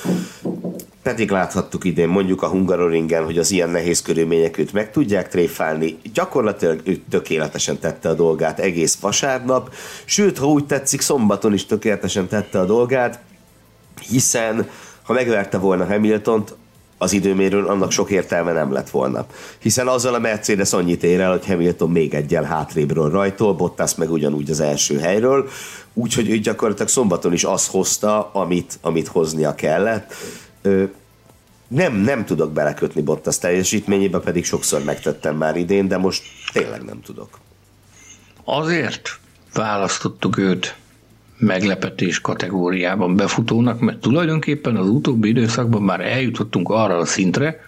pedig láthattuk idén mondjuk a Hungaroringen, hogy az ilyen nehéz körülmények őt meg tudják tréfálni. Gyakorlatilag ő tökéletesen tette a dolgát egész vasárnap, sőt, ha úgy tetszik, szombaton is tökéletesen tette a dolgát, hiszen ha megverte volna Hamiltont, az időmérőn annak sok értelme nem lett volna. Hiszen azzal a Mercedes annyit ér el, hogy Hamilton még egyel hátrébről rajtól, Bottas meg ugyanúgy az első helyről, úgyhogy ő gyakorlatilag szombaton is azt hozta, amit, amit hoznia kellett. Nem, nem tudok belekötni Bottas teljesítményébe, pedig sokszor megtettem már idén, de most tényleg nem tudok. Azért választottuk őt meglepetés kategóriában befutónak, mert tulajdonképpen az utóbbi időszakban már eljutottunk arra a szintre,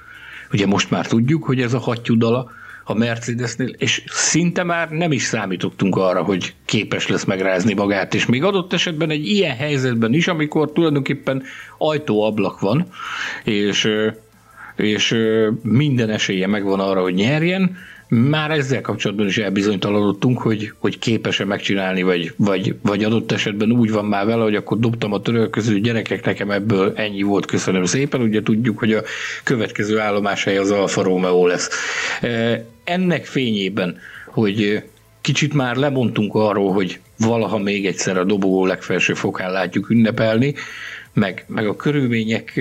ugye most már tudjuk, hogy ez a hattyúdala a Mercedesnél, és szinte már nem is számítottunk arra, hogy képes lesz megrázni magát, és még adott esetben egy ilyen helyzetben is, amikor tulajdonképpen ajtóablak van, és, és minden esélye megvan arra, hogy nyerjen, már ezzel kapcsolatban is elbizonytalanodtunk, hogy, hogy képes-e megcsinálni, vagy, vagy, vagy adott esetben úgy van már vele, hogy akkor dobtam a törölköző gyerekek, nekem ebből ennyi volt, köszönöm szépen. Ugye tudjuk, hogy a következő hely az Alfa Romeo lesz. E, ennek fényében, hogy kicsit már lemondtunk arról, hogy valaha még egyszer a dobogó legfelső fokán látjuk ünnepelni, meg, meg a körülmények,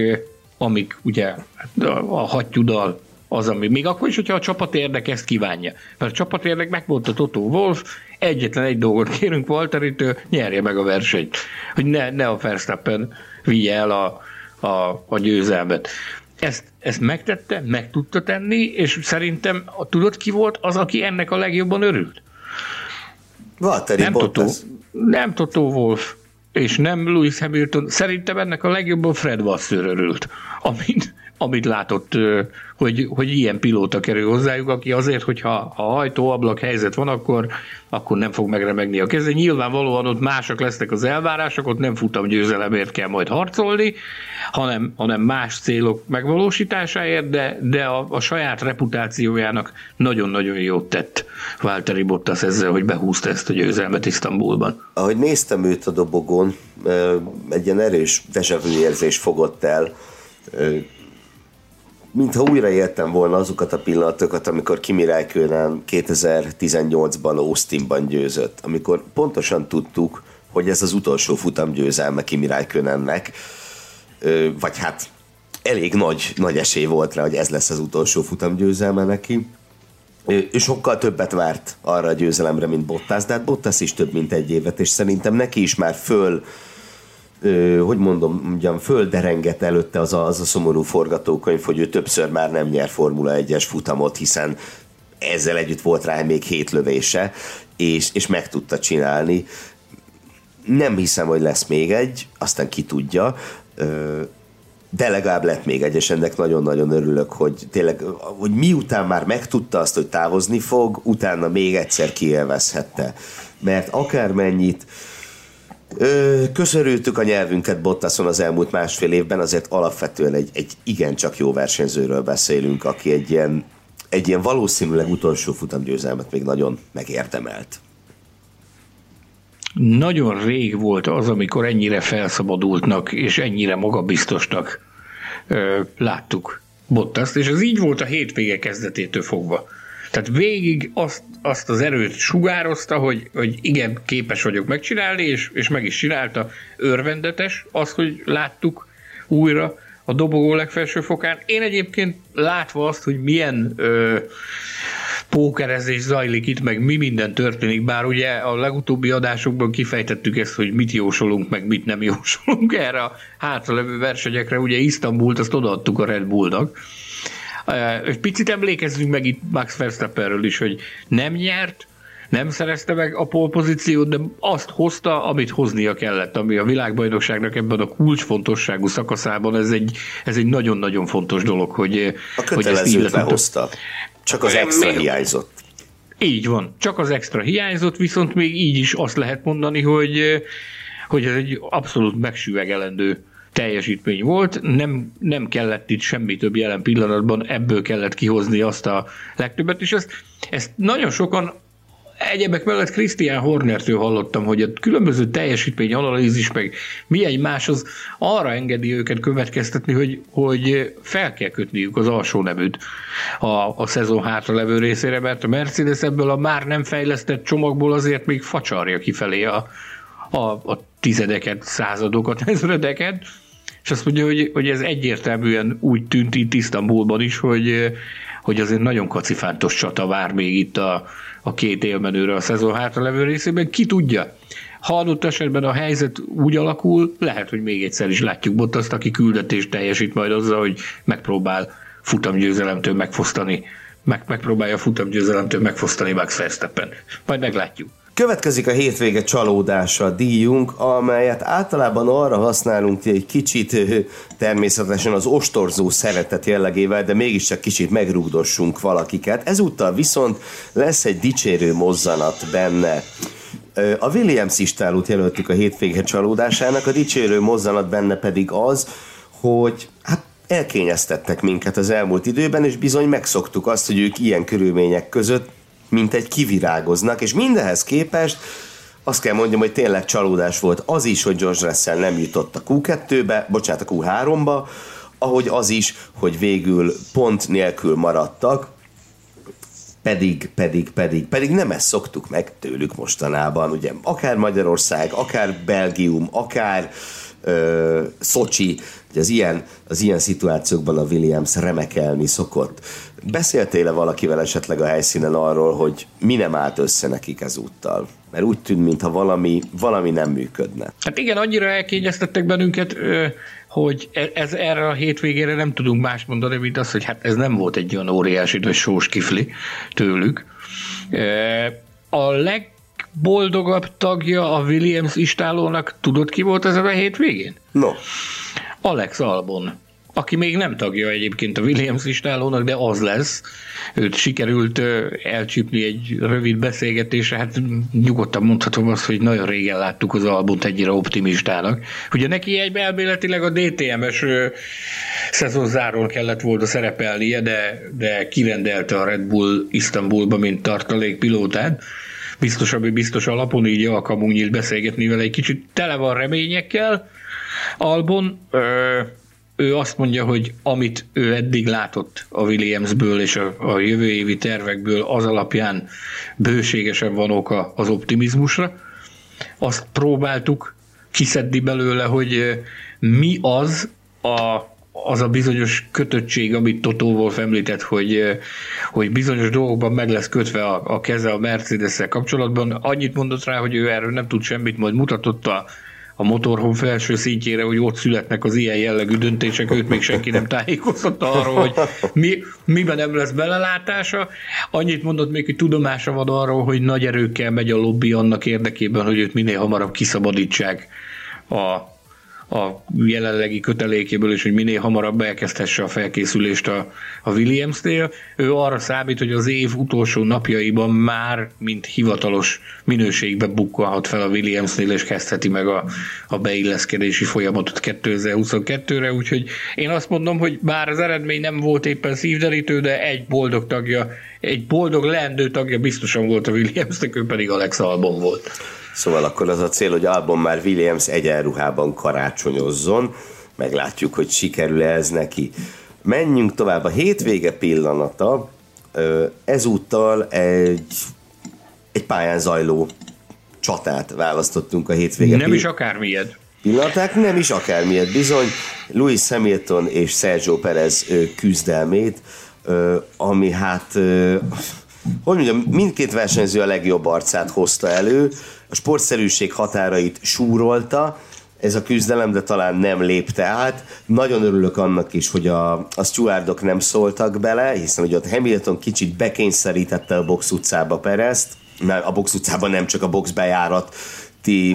amik ugye a hattyúdal az, ami még akkor is, hogyha a csapat érdek ezt kívánja. Mert a csapat érdek megmondta Toto Wolf, egyetlen egy dolgot kérünk Walteritől, nyerje meg a versenyt. Hogy ne, ne a Verstappen vigye el a, a, a győzelmet. Ezt, ezt megtette, meg tudta tenni, és szerintem tudod ki volt az, aki ennek a legjobban örült? Valtteri nem Toto, nem Toto Wolf, és nem Lewis Hamilton. Szerintem ennek a legjobban Fred Vasseur örült, amit, amit látott, hogy, hogy ilyen pilóta kerül hozzájuk, aki azért, hogyha a hajtóablak helyzet van, akkor, akkor nem fog megremegni a keze. Nyilvánvalóan ott mások lesznek az elvárások, ott nem futam győzelemért kell majd harcolni, hanem, hanem más célok megvalósításáért, de, de a, a saját reputációjának nagyon-nagyon jót tett Valtteri Bottas ezzel, hogy behúzta ezt a győzelmet Isztambulban. Ahogy néztem őt a dobogón, egy ilyen erős desevű érzés fogott el, mintha újra éltem volna azokat a pillanatokat, amikor Kimi Räikkönen 2018-ban Austinban győzött, amikor pontosan tudtuk, hogy ez az utolsó futam győzelme Kimi Räikkönennek, vagy hát elég nagy, nagy esély volt rá, hogy ez lesz az utolsó futam győzelme neki. Ő sokkal többet várt arra a győzelemre, mint Bottas, de hát Bottas is több, mint egy évet, és szerintem neki is már föl hogy mondom, ugyan földerengett előtte az a, az a szomorú forgatókönyv, hogy ő többször már nem nyer Formula 1-es futamot, hiszen ezzel együtt volt rá még hét lövése, és, és meg tudta csinálni. Nem hiszem, hogy lesz még egy, aztán ki tudja, de legalább lett még egy, és ennek nagyon-nagyon örülök, hogy tényleg, hogy miután már megtudta azt, hogy távozni fog, utána még egyszer kielvezhette. Mert akármennyit Köszörültük a nyelvünket Bottason az elmúlt másfél évben, azért alapvetően egy, egy igencsak jó versenyzőről beszélünk, aki egy ilyen, egy ilyen valószínűleg utolsó futamgyőzelmet még nagyon megérdemelt. Nagyon rég volt az, amikor ennyire felszabadultnak és ennyire magabiztosnak láttuk Bottaszt, és ez így volt a hétvége kezdetétől fogva. Tehát végig azt, azt az erőt sugározta, hogy, hogy igen, képes vagyok megcsinálni, és, és meg is csinálta. Örvendetes az, hogy láttuk újra a dobogó legfelső fokán. Én egyébként látva azt, hogy milyen ö, pókerezés zajlik itt, meg mi minden történik, bár ugye a legutóbbi adásokban kifejtettük ezt, hogy mit jósolunk, meg mit nem jósolunk erre a hátralevő versenyekre, ugye Isztambult azt odaadtuk a Red Bullnak, egy picit emlékezzünk meg itt Max Verstappenről is, hogy nem nyert, nem szerezte meg a polpozíciót, de azt hozta, amit hoznia kellett, ami a világbajnokságnak ebben a kulcsfontosságú szakaszában, ez egy, ez egy nagyon-nagyon fontos dolog, hogy, a hogy ezt így lehozta. Csak az extra még, hiányzott. Így van, csak az extra hiányzott, viszont még így is azt lehet mondani, hogy, hogy ez egy abszolút megsüvegelendő teljesítmény volt, nem, nem kellett itt semmi több jelen pillanatban, ebből kellett kihozni azt a legtöbbet, és ezt, ezt nagyon sokan Egyebek mellett Christian Hornertől hallottam, hogy a különböző teljesítmény analízis meg milyen más az arra engedi őket következtetni, hogy, hogy fel kell kötniük az alsó neműt a, a szezon hátra levő részére, mert a Mercedes ebből a már nem fejlesztett csomagból azért még facsarja kifelé a, a, a tizedeket, századokat, ezredeket, és azt mondja, hogy, hogy ez egyértelműen úgy tűnt itt Isztambulban is, hogy, hogy azért nagyon kacifántos csata vár még itt a, a két élmenőre a szezon hátralevő részében. Ki tudja? Ha adott esetben a helyzet úgy alakul, lehet, hogy még egyszer is látjuk Bottaszt, aki küldetést teljesít majd azzal, hogy megpróbál futamgyőzelemtől megfosztani, meg, megpróbálja futamgyőzelemtől megfosztani Max Verstappen. Majd meglátjuk. Következik a hétvége csalódása díjunk, amelyet általában arra használunk egy kicsit természetesen az ostorzó szeretet jellegével, de mégiscsak kicsit megrugdossunk valakiket. Ezúttal viszont lesz egy dicsérő mozzanat benne. A Williams istálót jelöltük a hétvége csalódásának, a dicsérő mozzanat benne pedig az, hogy hát elkényeztettek minket az elmúlt időben, és bizony megszoktuk azt, hogy ők ilyen körülmények között mint egy kivirágoznak, és mindenhez képest azt kell mondjam, hogy tényleg csalódás volt az is, hogy George Russell nem jutott a Q2-be, bocsánat, a Q3-ba, ahogy az is, hogy végül pont nélkül maradtak, pedig, pedig, pedig, pedig nem ezt szoktuk meg tőlük mostanában, ugye akár Magyarország, akár Belgium, akár ö, hogy az ilyen, az ilyen szituációkban a Williams remekelni szokott. Beszéltél-e valakivel esetleg a helyszínen arról, hogy mi nem állt össze nekik ezúttal? Mert úgy tűnt, mintha valami, valami nem működne. Hát igen, annyira elkényeztettek bennünket, hogy e, ez erre a hétvégére nem tudunk más mondani, mint az, hogy hát ez nem volt egy olyan óriási vagy sós kifli tőlük. A legboldogabb tagja a Williams istálónak tudod ki volt ezen a hétvégén? No. Alex Albon aki még nem tagja egyébként a Williams listálónak, de az lesz. Őt sikerült elcsípni egy rövid beszélgetésre, hát nyugodtan mondhatom azt, hogy nagyon régen láttuk az albumot ennyire optimistának. Ugye neki egy elméletileg a DTM-es szezonzáron kellett volna szerepelnie, de, de kirendelte a Red Bull Istanbulba, mint tartalékpilótát biztos, ami biztos alapon így alkalmunk nyílt beszélgetni vele egy kicsit tele van reményekkel. Albon, ö- ő azt mondja, hogy amit ő eddig látott a Williamsből és a, a jövő évi tervekből, az alapján bőségesen van oka az optimizmusra. Azt próbáltuk kiszedni belőle, hogy mi az a, az a bizonyos kötöttség, amit Totó Wolf említett, hogy, hogy bizonyos dolgokban meg lesz kötve a, a keze a mercedes kapcsolatban. Annyit mondott rá, hogy ő erről nem tud semmit, majd mutatott a a motorhome felső szintjére, hogy ott születnek az ilyen jellegű döntések, őt még senki nem tájékoztatta arról, hogy mi, miben nem lesz belelátása. Annyit mondott még, hogy tudomása van arról, hogy nagy erőkkel megy a lobby annak érdekében, hogy őt minél hamarabb kiszabadítsák a a jelenlegi kötelékéből, és hogy minél hamarabb elkezdhesse a felkészülést a, a Williams-nél. Ő arra számít, hogy az év utolsó napjaiban már, mint hivatalos minőségbe bukkalhat fel a Williams-nél, és kezdheti meg a, a beilleszkedési folyamatot 2022-re, úgyhogy én azt mondom, hogy bár az eredmény nem volt éppen szívderítő, de egy boldog tagja, egy boldog leendő tagja biztosan volt a Williams-nek, ő pedig Alex Albon volt. Szóval akkor az a cél, hogy Albon már Williams egyenruhában karácsonyozzon, meglátjuk, hogy sikerül-e ez neki. Menjünk tovább. A hétvége pillanata, ezúttal egy, egy pályán zajló csatát választottunk a hétvége. Nem is akármilyet. Pillanaták nem is akármilyet. Bizony Louis Hamilton és Sergio Perez küzdelmét, ami hát hogy mondjam, mindkét versenyző a legjobb arcát hozta elő, a sportszerűség határait súrolta, ez a küzdelem, de talán nem lépte át. Nagyon örülök annak is, hogy a, a stewardok nem szóltak bele, hiszen hogy ott Hamilton kicsit bekényszerítette a box utcába Perezt, mert a box utcában nem csak a box bejárat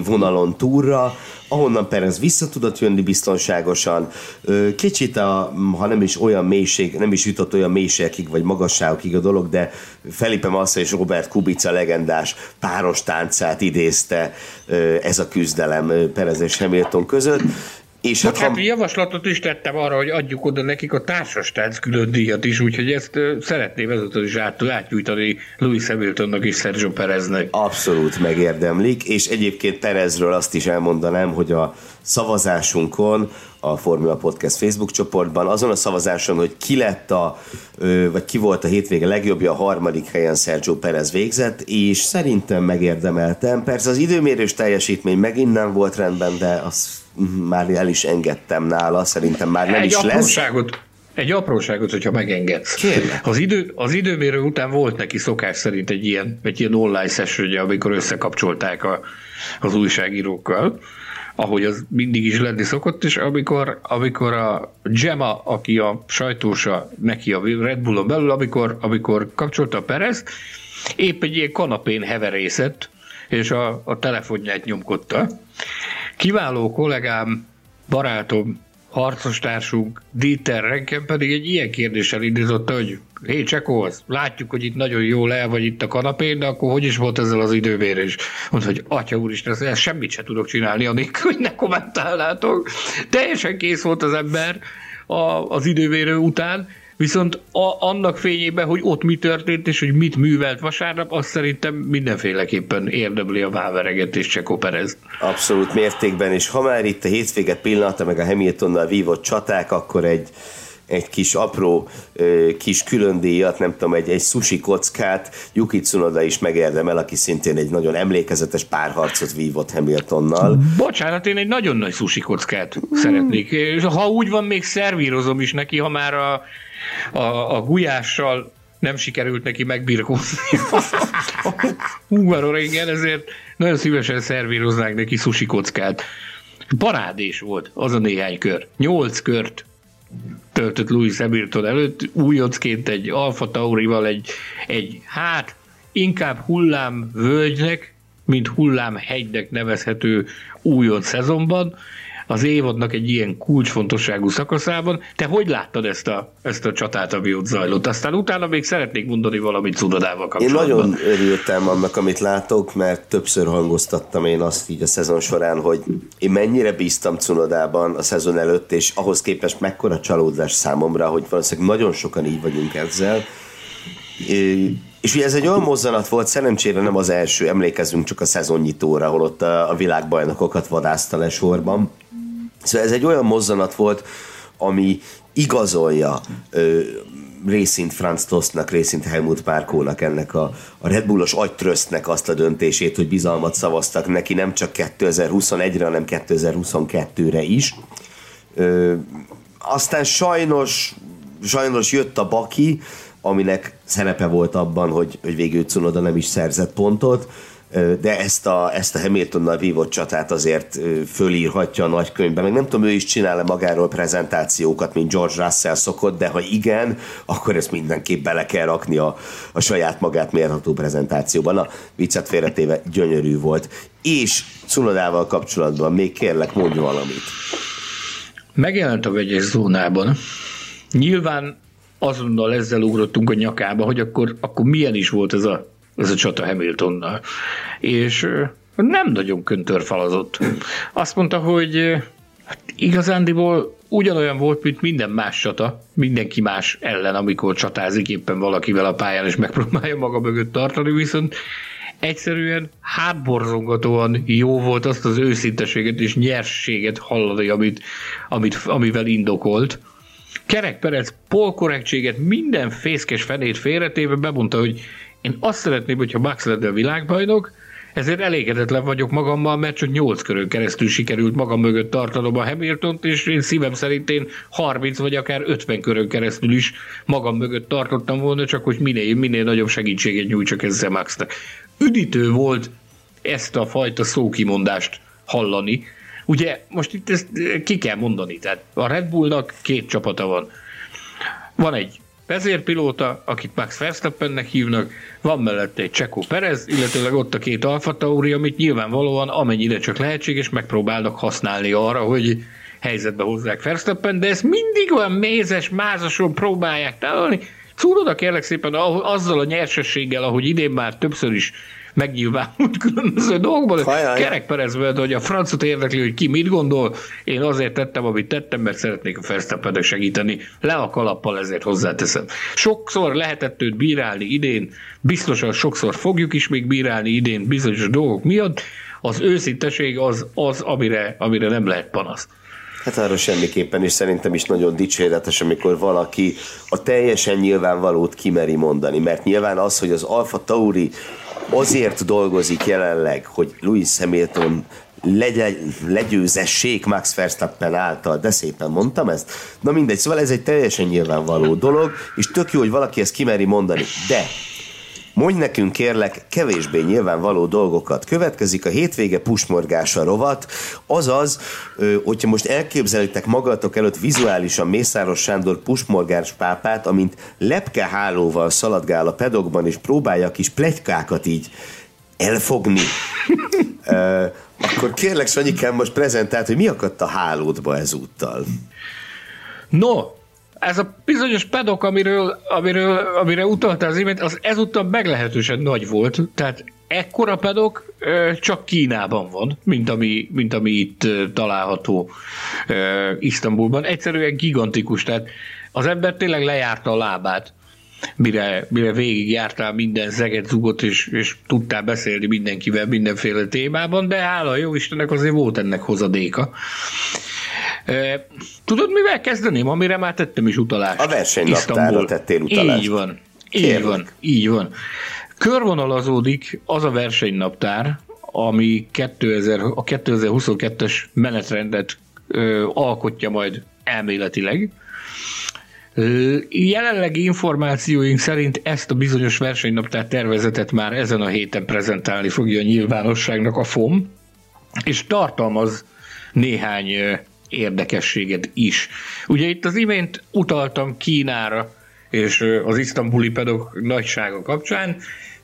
vonalon túlra, ahonnan Perez vissza tudott jönni biztonságosan. Kicsit, a, ha nem is olyan mélység, nem is jutott olyan mélységekig, vagy magasságokig a dolog, de Felipe Massa és Robert Kubica legendás páros táncát idézte ez a küzdelem Perez és Hamilton között. És hát, hát ha... javaslatot is tettem arra, hogy adjuk oda nekik a társastánc külön díjat is, úgyhogy ezt szeretném ezúttal is át, átnyújtani Louis Hamiltonnak és Sergio Pereznek. Abszolút megérdemlik, és egyébként Perezről azt is elmondanám, hogy a szavazásunkon a Formula Podcast Facebook csoportban, azon a szavazáson, hogy ki lett a, vagy ki volt a hétvége legjobbja, a harmadik helyen Sergio Perez végzett, és szerintem megérdemeltem. Persze az időmérős teljesítmény megint nem volt rendben, de azt már el is engedtem nála, szerintem már nem Egy is lesz. Egy apróságot, hogyha megengedsz. Kérlek. Az, idő, az időmérő után volt neki szokás szerint egy ilyen, egy ilyen online session amikor összekapcsolták a, az újságírókkal, ahogy az mindig is lenni szokott, és amikor, amikor a Gemma, aki a sajtósa neki a Red Bullon belül, amikor, amikor kapcsolta a Perez, épp egy ilyen kanapén heverészett, és a, a telefonját nyomkodta. Kiváló kollégám, barátom, harcostársunk Dieter Renken pedig egy ilyen kérdéssel indította, hogy hé, Csekóhoz, látjuk, hogy itt nagyon jól el vagy itt a kanapén, de akkor hogy is volt ezzel az időmérés? Mondta, hogy atya úristen, ezzel semmit se tudok csinálni, anélkül, hogy ne kommentálnátok. Teljesen kész volt az ember a, az időmérő után, Viszont a, annak fényében, hogy ott mi történt, és hogy mit művelt vasárnap, azt szerintem mindenféleképpen érdemli a váveregetés Csekó Perez. Abszolút mértékben, és ha már itt a hétvége pillanata, meg a Hamiltonnal vívott csaták, akkor egy egy kis apró kis különdíjat, nem tudom, egy, egy sushi kockát Yuki Tsunoda is megérdemel, aki szintén egy nagyon emlékezetes párharcot vívott Hamiltonnal. Bocsánat, én egy nagyon nagy sushi kockát mm. szeretnék. És ha úgy van, még szervírozom is neki, ha már a, a, a gulyással nem sikerült neki megbirkózni Hungaroringen, ezért nagyon szívesen szervíroznánk neki sushi kockát. Parádés volt az a néhány kör. Nyolc kört töltött Louis Hamilton előtt, újoncként egy Alfa Taurival, egy, egy hát inkább hullám völgynek, mint hullám hegynek nevezhető újonc szezonban, az évadnak egy ilyen kulcsfontosságú szakaszában. Te hogy láttad ezt a, ezt a csatát, ami ott zajlott? Aztán utána még szeretnék mondani valamit Cudodával kapcsolatban. Én nagyon örültem annak, amit látok, mert többször hangoztattam én azt így a szezon során, hogy én mennyire bíztam Cunodában a szezon előtt, és ahhoz képest mekkora csalódás számomra, hogy valószínűleg nagyon sokan így vagyunk ezzel. És ugye ez egy olyan mozzanat volt, szerencsére nem az első, emlékezünk csak a szezonnyitóra, ahol ott a, a világbajnokokat vadászta le sorban. Szóval ez egy olyan mozzanat volt, ami igazolja ö, részint Franz Tostnak, részint Helmut Párkónak ennek a, a Red Bullos agytrösztnek azt a döntését, hogy bizalmat szavaztak neki nem csak 2021-re, hanem 2022-re is. Ö, aztán sajnos, sajnos jött a Baki, aminek szerepe volt abban, hogy, hogy végül Cunoda nem is szerzett pontot, de ezt a, ezt a Hamiltonnal vívott csatát azért fölírhatja a nagykönyvbe. Meg nem tudom, ő is csinál magáról prezentációkat, mint George Russell szokott, de ha igen, akkor ezt mindenképp bele kell rakni a, a saját magát mérható prezentációban. A viccet félretéve gyönyörű volt. És Cunodával kapcsolatban még kérlek, mondj valamit. Megjelent a vegyes zónában. Nyilván azonnal ezzel ugrottunk a nyakába, hogy akkor, akkor milyen is volt ez a ez a csata Hamiltonnal. És nem nagyon köntörfalazott. Azt mondta, hogy hát igazándiból ugyanolyan volt, mint minden más csata, mindenki más ellen, amikor csatázik éppen valakivel a pályán, és megpróbálja maga mögött tartani, viszont egyszerűen hátborzongatóan jó volt azt az őszinteséget és nyersséget hallani, amit, amit, amivel indokolt. Kerek Perez polkorrektséget, minden fészkes fenét félretéve bemondta, hogy én azt szeretném, hogyha Max lenne a világbajnok, ezért elégedetlen vagyok magammal, mert csak 8 körön keresztül sikerült magam mögött tartanom a Hamiltont, és én szívem szerint én 30 vagy akár 50 körön keresztül is magam mögött tartottam volna, csak hogy minél, minél nagyobb segítséget nyújtsak ezzel Maxnak. Üdítő volt ezt a fajta szókimondást hallani. Ugye most itt ezt ki kell mondani, tehát a Red Bullnak két csapata van. Van egy vezérpilóta, akit Max Verstappennek hívnak, van mellette egy Csekó Perez, illetőleg ott a két Alfa Tauri, amit nyilvánvalóan amennyire csak lehetséges megpróbálnak használni arra, hogy helyzetbe hozzák Verstappen, de ezt mindig olyan mézes, mázason próbálják találni. Cúroda kérlek szépen azzal a nyersességgel, ahogy idén már többször is megnyilvánult különböző dolgokban. Kerekperezve, hogy a francot érdekli, hogy ki mit gondol, én azért tettem, amit tettem, mert szeretnék a verstappen segíteni. Le a kalappal, ezért hozzáteszem. Sokszor lehetett őt bírálni idén, biztosan sokszor fogjuk is még bírálni idén bizonyos dolgok miatt, az őszinteség az, az amire, amire nem lehet panasz. Hát arra semmiképpen, és szerintem is nagyon dicséretes, amikor valaki a teljesen nyilvánvalót kimeri mondani, mert nyilván az, hogy az Alfa Tauri azért dolgozik jelenleg, hogy Louis Hamilton legye, legyőzessék Max Verstappen által, de szépen mondtam ezt. Na mindegy, szóval ez egy teljesen nyilvánvaló dolog, és tök jó, hogy valaki ezt kimeri mondani, de Mondj nekünk kérlek kevésbé nyilvánvaló dolgokat. Következik a hétvége pusmorgása rovat, azaz, hogyha most elképzelitek magatok előtt vizuálisan Mészáros Sándor pusmorgás pápát, amint lepkehálóval szaladgál a pedokban, és próbálja kis plegykákat így elfogni, akkor kérlek Sanyikám most prezentált, hogy mi akadt a hálódba ezúttal. No, ez a bizonyos pedok, amiről, amiről, amire utaltál az imént, az ezúttal meglehetősen nagy volt. Tehát ekkora pedok csak Kínában van, mint ami, mint ami itt található Isztambulban. Egyszerűen gigantikus, tehát az ember tényleg lejárta a lábát, mire, mire végigjártál minden zeget, zugot, és, és tudtál beszélni mindenkivel mindenféle témában, de hála jó Istennek azért volt ennek hozadéka. Tudod, mivel kezdeném, amire már tettem is utalást? A versenynaptárra tettél utalást. Így van, így van, így van. Körvonalazódik az a versenynaptár, ami 2000, a 2022-es menetrendet ö, alkotja majd elméletileg. Jelenlegi információink szerint ezt a bizonyos versenynaptár tervezetet már ezen a héten prezentálni fogja a nyilvánosságnak a FOM, és tartalmaz néhány érdekességet is. Ugye itt az imént utaltam Kínára és az isztambuli pedok nagysága kapcsán,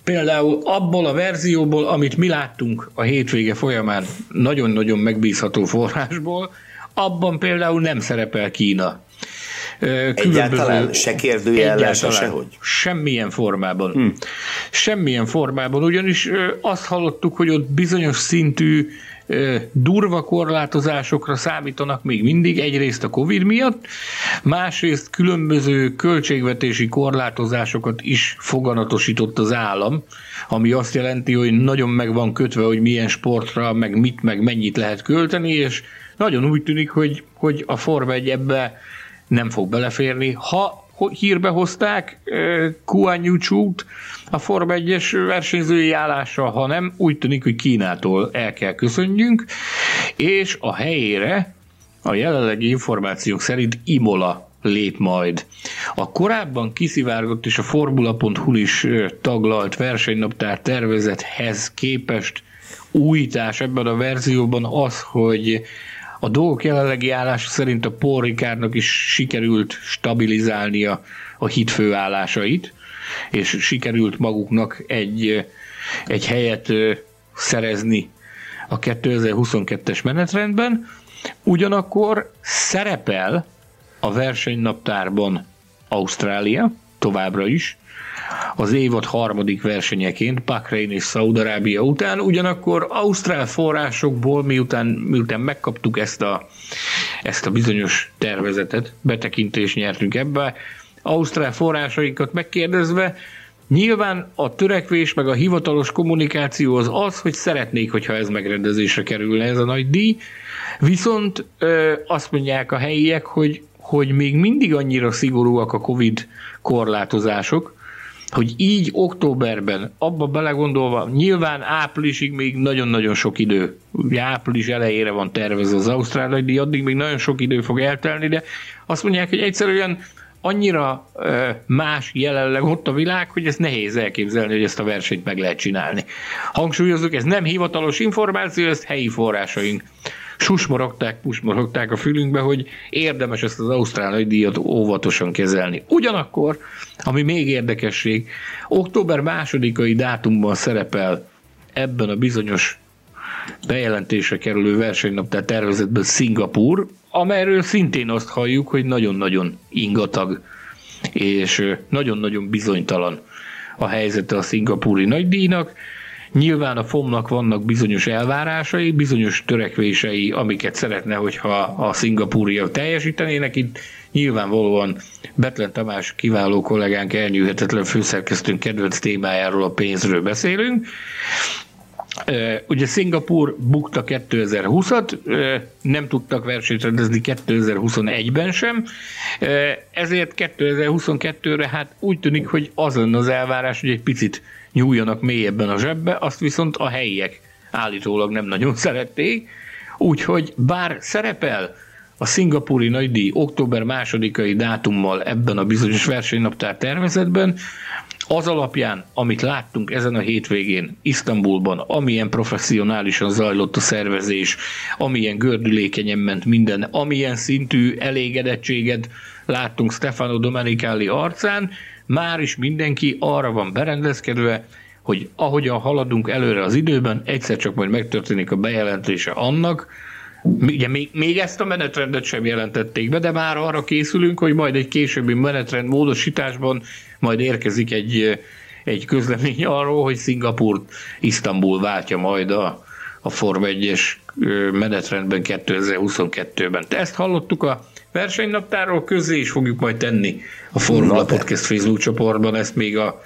Például abból a verzióból, amit mi láttunk a hétvége folyamán nagyon-nagyon megbízható forrásból, abban például nem szerepel Kína. Különböző, egyáltalán se kérdőjellel, se sehogy? Semmilyen formában. Hm. Semmilyen formában, ugyanis azt hallottuk, hogy ott bizonyos szintű durva korlátozásokra számítanak még mindig, egyrészt a Covid miatt, másrészt különböző költségvetési korlátozásokat is foganatosított az állam, ami azt jelenti, hogy nagyon meg van kötve, hogy milyen sportra, meg mit, meg mennyit lehet költeni, és nagyon úgy tűnik, hogy, hogy a Forma 1 ebbe nem fog beleférni. Ha hírbe hozták Kuan Yuchu-t a Forma 1-es versenyzői állása, hanem úgy tűnik, hogy Kínától el kell köszönjünk, és a helyére a jelenlegi információk szerint Imola lép majd. A korábban kiszivárgott és a Formula.hu is taglalt versenynaptár tervezethez képest újítás ebben a verzióban az, hogy a dolgok jelenlegi állása szerint a Paul is sikerült stabilizálnia a hit főállásait, és sikerült maguknak egy, egy helyet szerezni a 2022-es menetrendben. Ugyanakkor szerepel a versenynaptárban Ausztrália továbbra is, az évad harmadik versenyeként, Bahrein és Szaudarábia után, ugyanakkor Ausztrál forrásokból, miután, miután megkaptuk ezt a, ezt a bizonyos tervezetet, betekintést nyertünk ebbe, Ausztrál forrásainkat megkérdezve, Nyilván a törekvés meg a hivatalos kommunikáció az az, hogy szeretnék, hogyha ez megrendezésre kerülne ez a nagy díj, viszont ö, azt mondják a helyiek, hogy, hogy még mindig annyira szigorúak a Covid korlátozások, hogy így októberben, abba belegondolva, nyilván áprilisig még nagyon-nagyon sok idő, ugye április elejére van tervezve az ausztrál díj, addig még nagyon sok idő fog eltelni, de azt mondják, hogy egyszerűen annyira más jelenleg ott a világ, hogy ez nehéz elképzelni, hogy ezt a versenyt meg lehet csinálni. Hangsúlyozok, ez nem hivatalos információ, ez helyi forrásaink susmorogták, pusmorogták a fülünkbe, hogy érdemes ezt az ausztrál díjat óvatosan kezelni. Ugyanakkor, ami még érdekesség, október másodikai dátumban szerepel ebben a bizonyos bejelentésre kerülő versenynaptár tervezetben Szingapúr, amelyről szintén azt halljuk, hogy nagyon-nagyon ingatag és nagyon-nagyon bizonytalan a helyzete a szingapúri nagydíjnak. Nyilván a FOM-nak vannak bizonyos elvárásai, bizonyos törekvései, amiket szeretne, hogyha a szingapúriak teljesítenének. Itt nyilvánvalóan Betlen Tamás kiváló kollégánk elnyűhetetlen főszerkesztőnk kedvenc témájáról a pénzről beszélünk. Ugye Szingapur bukta 2020-at, nem tudtak versenyt rendezni 2021-ben sem, ezért 2022-re hát úgy tűnik, hogy az lenne az elvárás, hogy egy picit nyúljanak mélyebben a zsebbe, azt viszont a helyiek állítólag nem nagyon szerették, úgyhogy bár szerepel a szingapúri nagydíj október másodikai dátummal ebben a bizonyos versenynaptár tervezetben, az alapján, amit láttunk ezen a hétvégén Isztambulban, amilyen professzionálisan zajlott a szervezés, amilyen gördülékenyen ment minden, amilyen szintű elégedettséget láttunk Stefano Domenicali arcán, már is mindenki arra van berendezkedve, hogy ahogyan haladunk előre az időben, egyszer csak majd megtörténik a bejelentése annak, Ugye még, még ezt a menetrendet sem jelentették be, de már arra készülünk, hogy majd egy későbbi menetrend módosításban majd érkezik egy, egy közlemény arról, hogy Szingapur, Isztambul váltja majd a, a Form 1-es menetrendben 2022-ben. Te ezt hallottuk a versenynaptáról, közé is fogjuk majd tenni a Formula Podcast Facebook csoportban, ezt még a,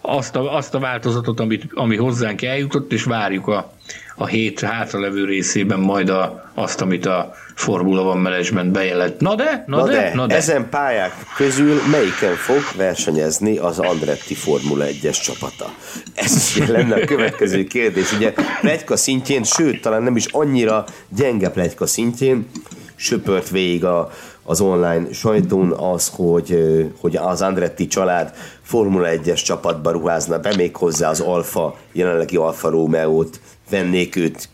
azt, a, azt a változatot, amit, ami hozzánk eljutott, és várjuk a, a hét hátralevő részében majd a, azt, amit a Formula van Management bejelent. Na de, na, na de, de, na de. Ezen pályák közül melyiken fog versenyezni az Andretti Formula 1-es csapata? Ez lenne a következő kérdés. Ugye plegyka szintjén, sőt, talán nem is annyira gyenge plegyka szintjén, söpört végig a, az online sajtón az, hogy, hogy az Andretti család Formula 1-es csapatba ruházna be, még hozzá az Alfa, jelenlegi Alfa Romeo-t vennék őt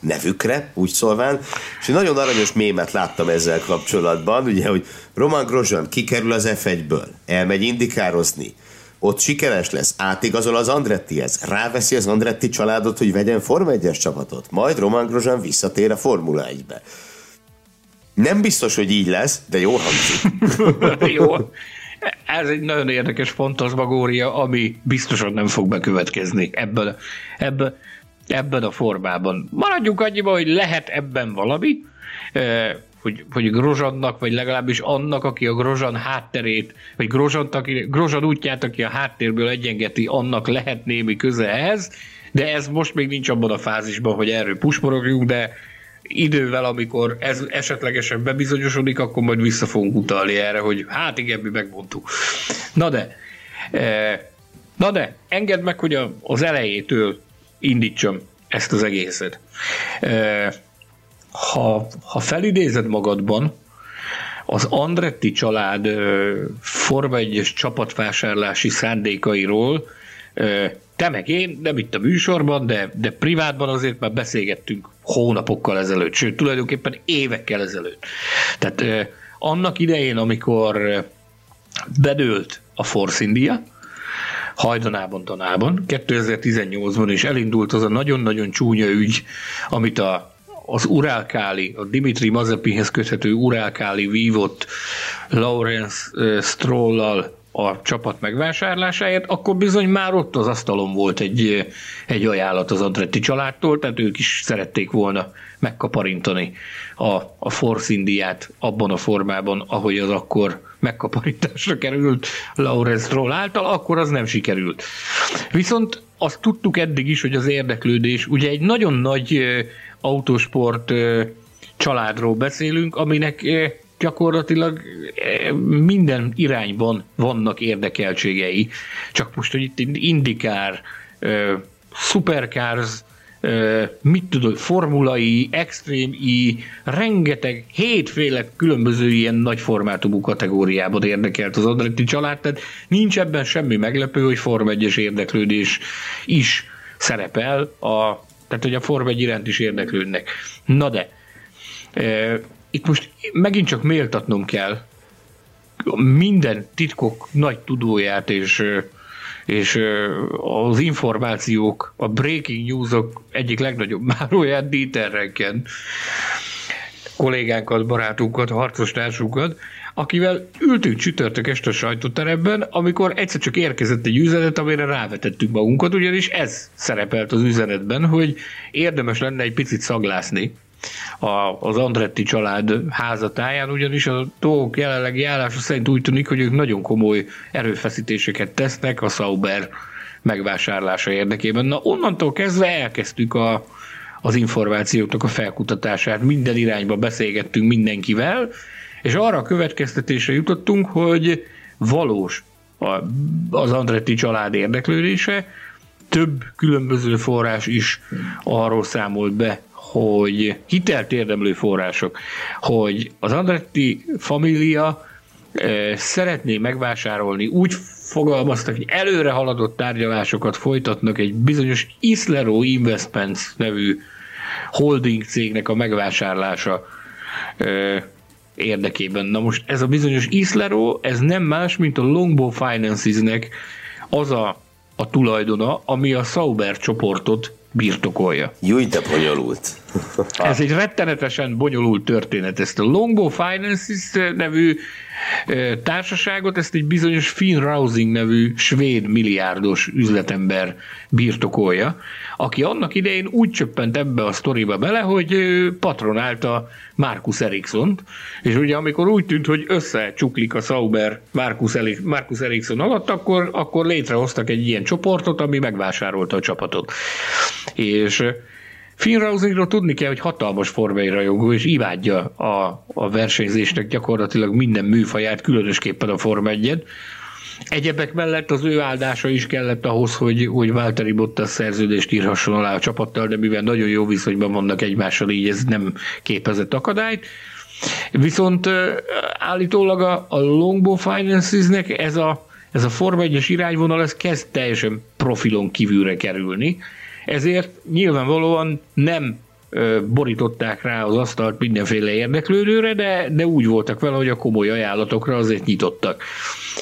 nevükre, úgy szólván, és egy nagyon aranyos mémet láttam ezzel kapcsolatban, ugye, hogy Roman Grosjean kikerül az F1-ből, elmegy indikározni, ott sikeres lesz, átigazol az Andrettihez, ráveszi az Andretti családot, hogy vegyen Forma 1-es csapatot, majd Roman Grosjean visszatér a Formula 1-be. Nem biztos, hogy így lesz, de jó hangzik. jó. Ez egy nagyon érdekes fantasmagória, ami biztosan nem fog bekövetkezni ebben, ebben, ebben a formában. Maradjunk annyiba, hogy lehet ebben valami, hogy, hogy Grozsannak, vagy legalábbis annak, aki a Grozsan hátterét, vagy Grozsant, aki, Grozsan útját, aki a háttérből egyengeti, annak lehet némi köze ehhez, de ez most még nincs abban a fázisban, hogy erről pusmorogjunk, de idővel, amikor ez esetlegesen bebizonyosodik, akkor majd vissza fogunk utalni erre, hogy hát igen, mi megmondtuk. Na de, na de, engedd meg, hogy az elejétől indítsam ezt az egészet. Ha, ha felidézed magadban, az Andretti család Forma 1 csapatvásárlási szándékairól te meg én, nem itt a műsorban, de, de privátban azért már beszélgettünk hónapokkal ezelőtt, sőt, tulajdonképpen évekkel ezelőtt. Tehát annak idején, amikor bedőlt a Force India, hajdanában tanában, 2018-ban is elindult az a nagyon-nagyon csúnya ügy, amit a, az Urálkáli, a Dimitri Mazepihez köthető Urálkáli vívott Lawrence Strollal a csapat megvásárlásáért, akkor bizony már ott az asztalon volt egy, egy ajánlat az Andretti családtól, tehát ők is szerették volna megkaparintani a, a Force Indiát abban a formában, ahogy az akkor megkaparításra került Lawrence Stroll által, akkor az nem sikerült. Viszont azt tudtuk eddig is, hogy az érdeklődés, ugye egy nagyon nagy autósport családról beszélünk, aminek gyakorlatilag eh, minden irányban vannak érdekeltségei. Csak most, hogy itt indikár, supercars, mit tudod, formulai, extrém-i, rengeteg, hétféle különböző ilyen nagy formátumú kategóriában érdekelt az Andretti család, tehát nincs ebben semmi meglepő, hogy Form 1 érdeklődés is szerepel, a, tehát hogy a Form 1 iránt is érdeklődnek. Na de, itt most megint csak méltatnom kell minden titkok nagy tudóját és és az információk, a breaking newsok egyik legnagyobb máróját Dieter Renken. kollégánkat, barátunkat, harcostársunkat, akivel ültünk csütörtök este a sajtóteremben, amikor egyszer csak érkezett egy üzenet, amire rávetettük magunkat, ugyanis ez szerepelt az üzenetben, hogy érdemes lenne egy picit szaglászni a, az Andretti család házatáján, ugyanis a dolgok jelenlegi állása szerint úgy tűnik, hogy ők nagyon komoly erőfeszítéseket tesznek a Sauber megvásárlása érdekében. Na onnantól kezdve elkezdtük a, az információknak a felkutatását, minden irányba beszélgettünk mindenkivel, és arra a következtetésre jutottunk, hogy valós az Andretti család érdeklődése, több különböző forrás is arról számolt be, hogy hitelt érdemlő források, hogy az Andretti família eh, szeretné megvásárolni, úgy fogalmaztak, hogy előre haladott tárgyalásokat folytatnak egy bizonyos Islero Investments nevű holding cégnek a megvásárlása eh, érdekében. Na most ez a bizonyos Islero, ez nem más, mint a Longbow Finances-nek az a, a tulajdona, ami a Sauber csoportot birtokolja. Júj, de bonyolult. Ez egy rettenetesen bonyolult történet. Ezt a Longbow Finances nevű társaságot, ezt egy bizonyos Finn Rousing nevű svéd milliárdos üzletember birtokolja, aki annak idején úgy csöppent ebbe a sztoriba bele, hogy patronálta Markus Eriksson, és ugye amikor úgy tűnt, hogy összecsuklik a Sauber Markus, Markus Eriksson alatt, akkor, akkor létrehoztak egy ilyen csoportot, ami megvásárolta a csapatot. És Finn Rausingról tudni kell, hogy hatalmas formai rajongó, és imádja a, a versenyzésnek gyakorlatilag minden műfaját, különösképpen a Forma 1 Egyebek mellett az ő áldása is kellett ahhoz, hogy, hogy Valtteri Bottas szerződést írhasson alá a csapattal, de mivel nagyon jó viszonyban vannak egymással, így ez nem képezett akadályt. Viszont állítólag a, a Longbow Finances-nek ez a, ez a Forma 1-es irányvonal ez kezd teljesen profilon kívülre kerülni, ezért nyilvánvalóan nem borították rá az asztalt mindenféle érdeklődőre, de, de úgy voltak vele, hogy a komoly ajánlatokra azért nyitottak.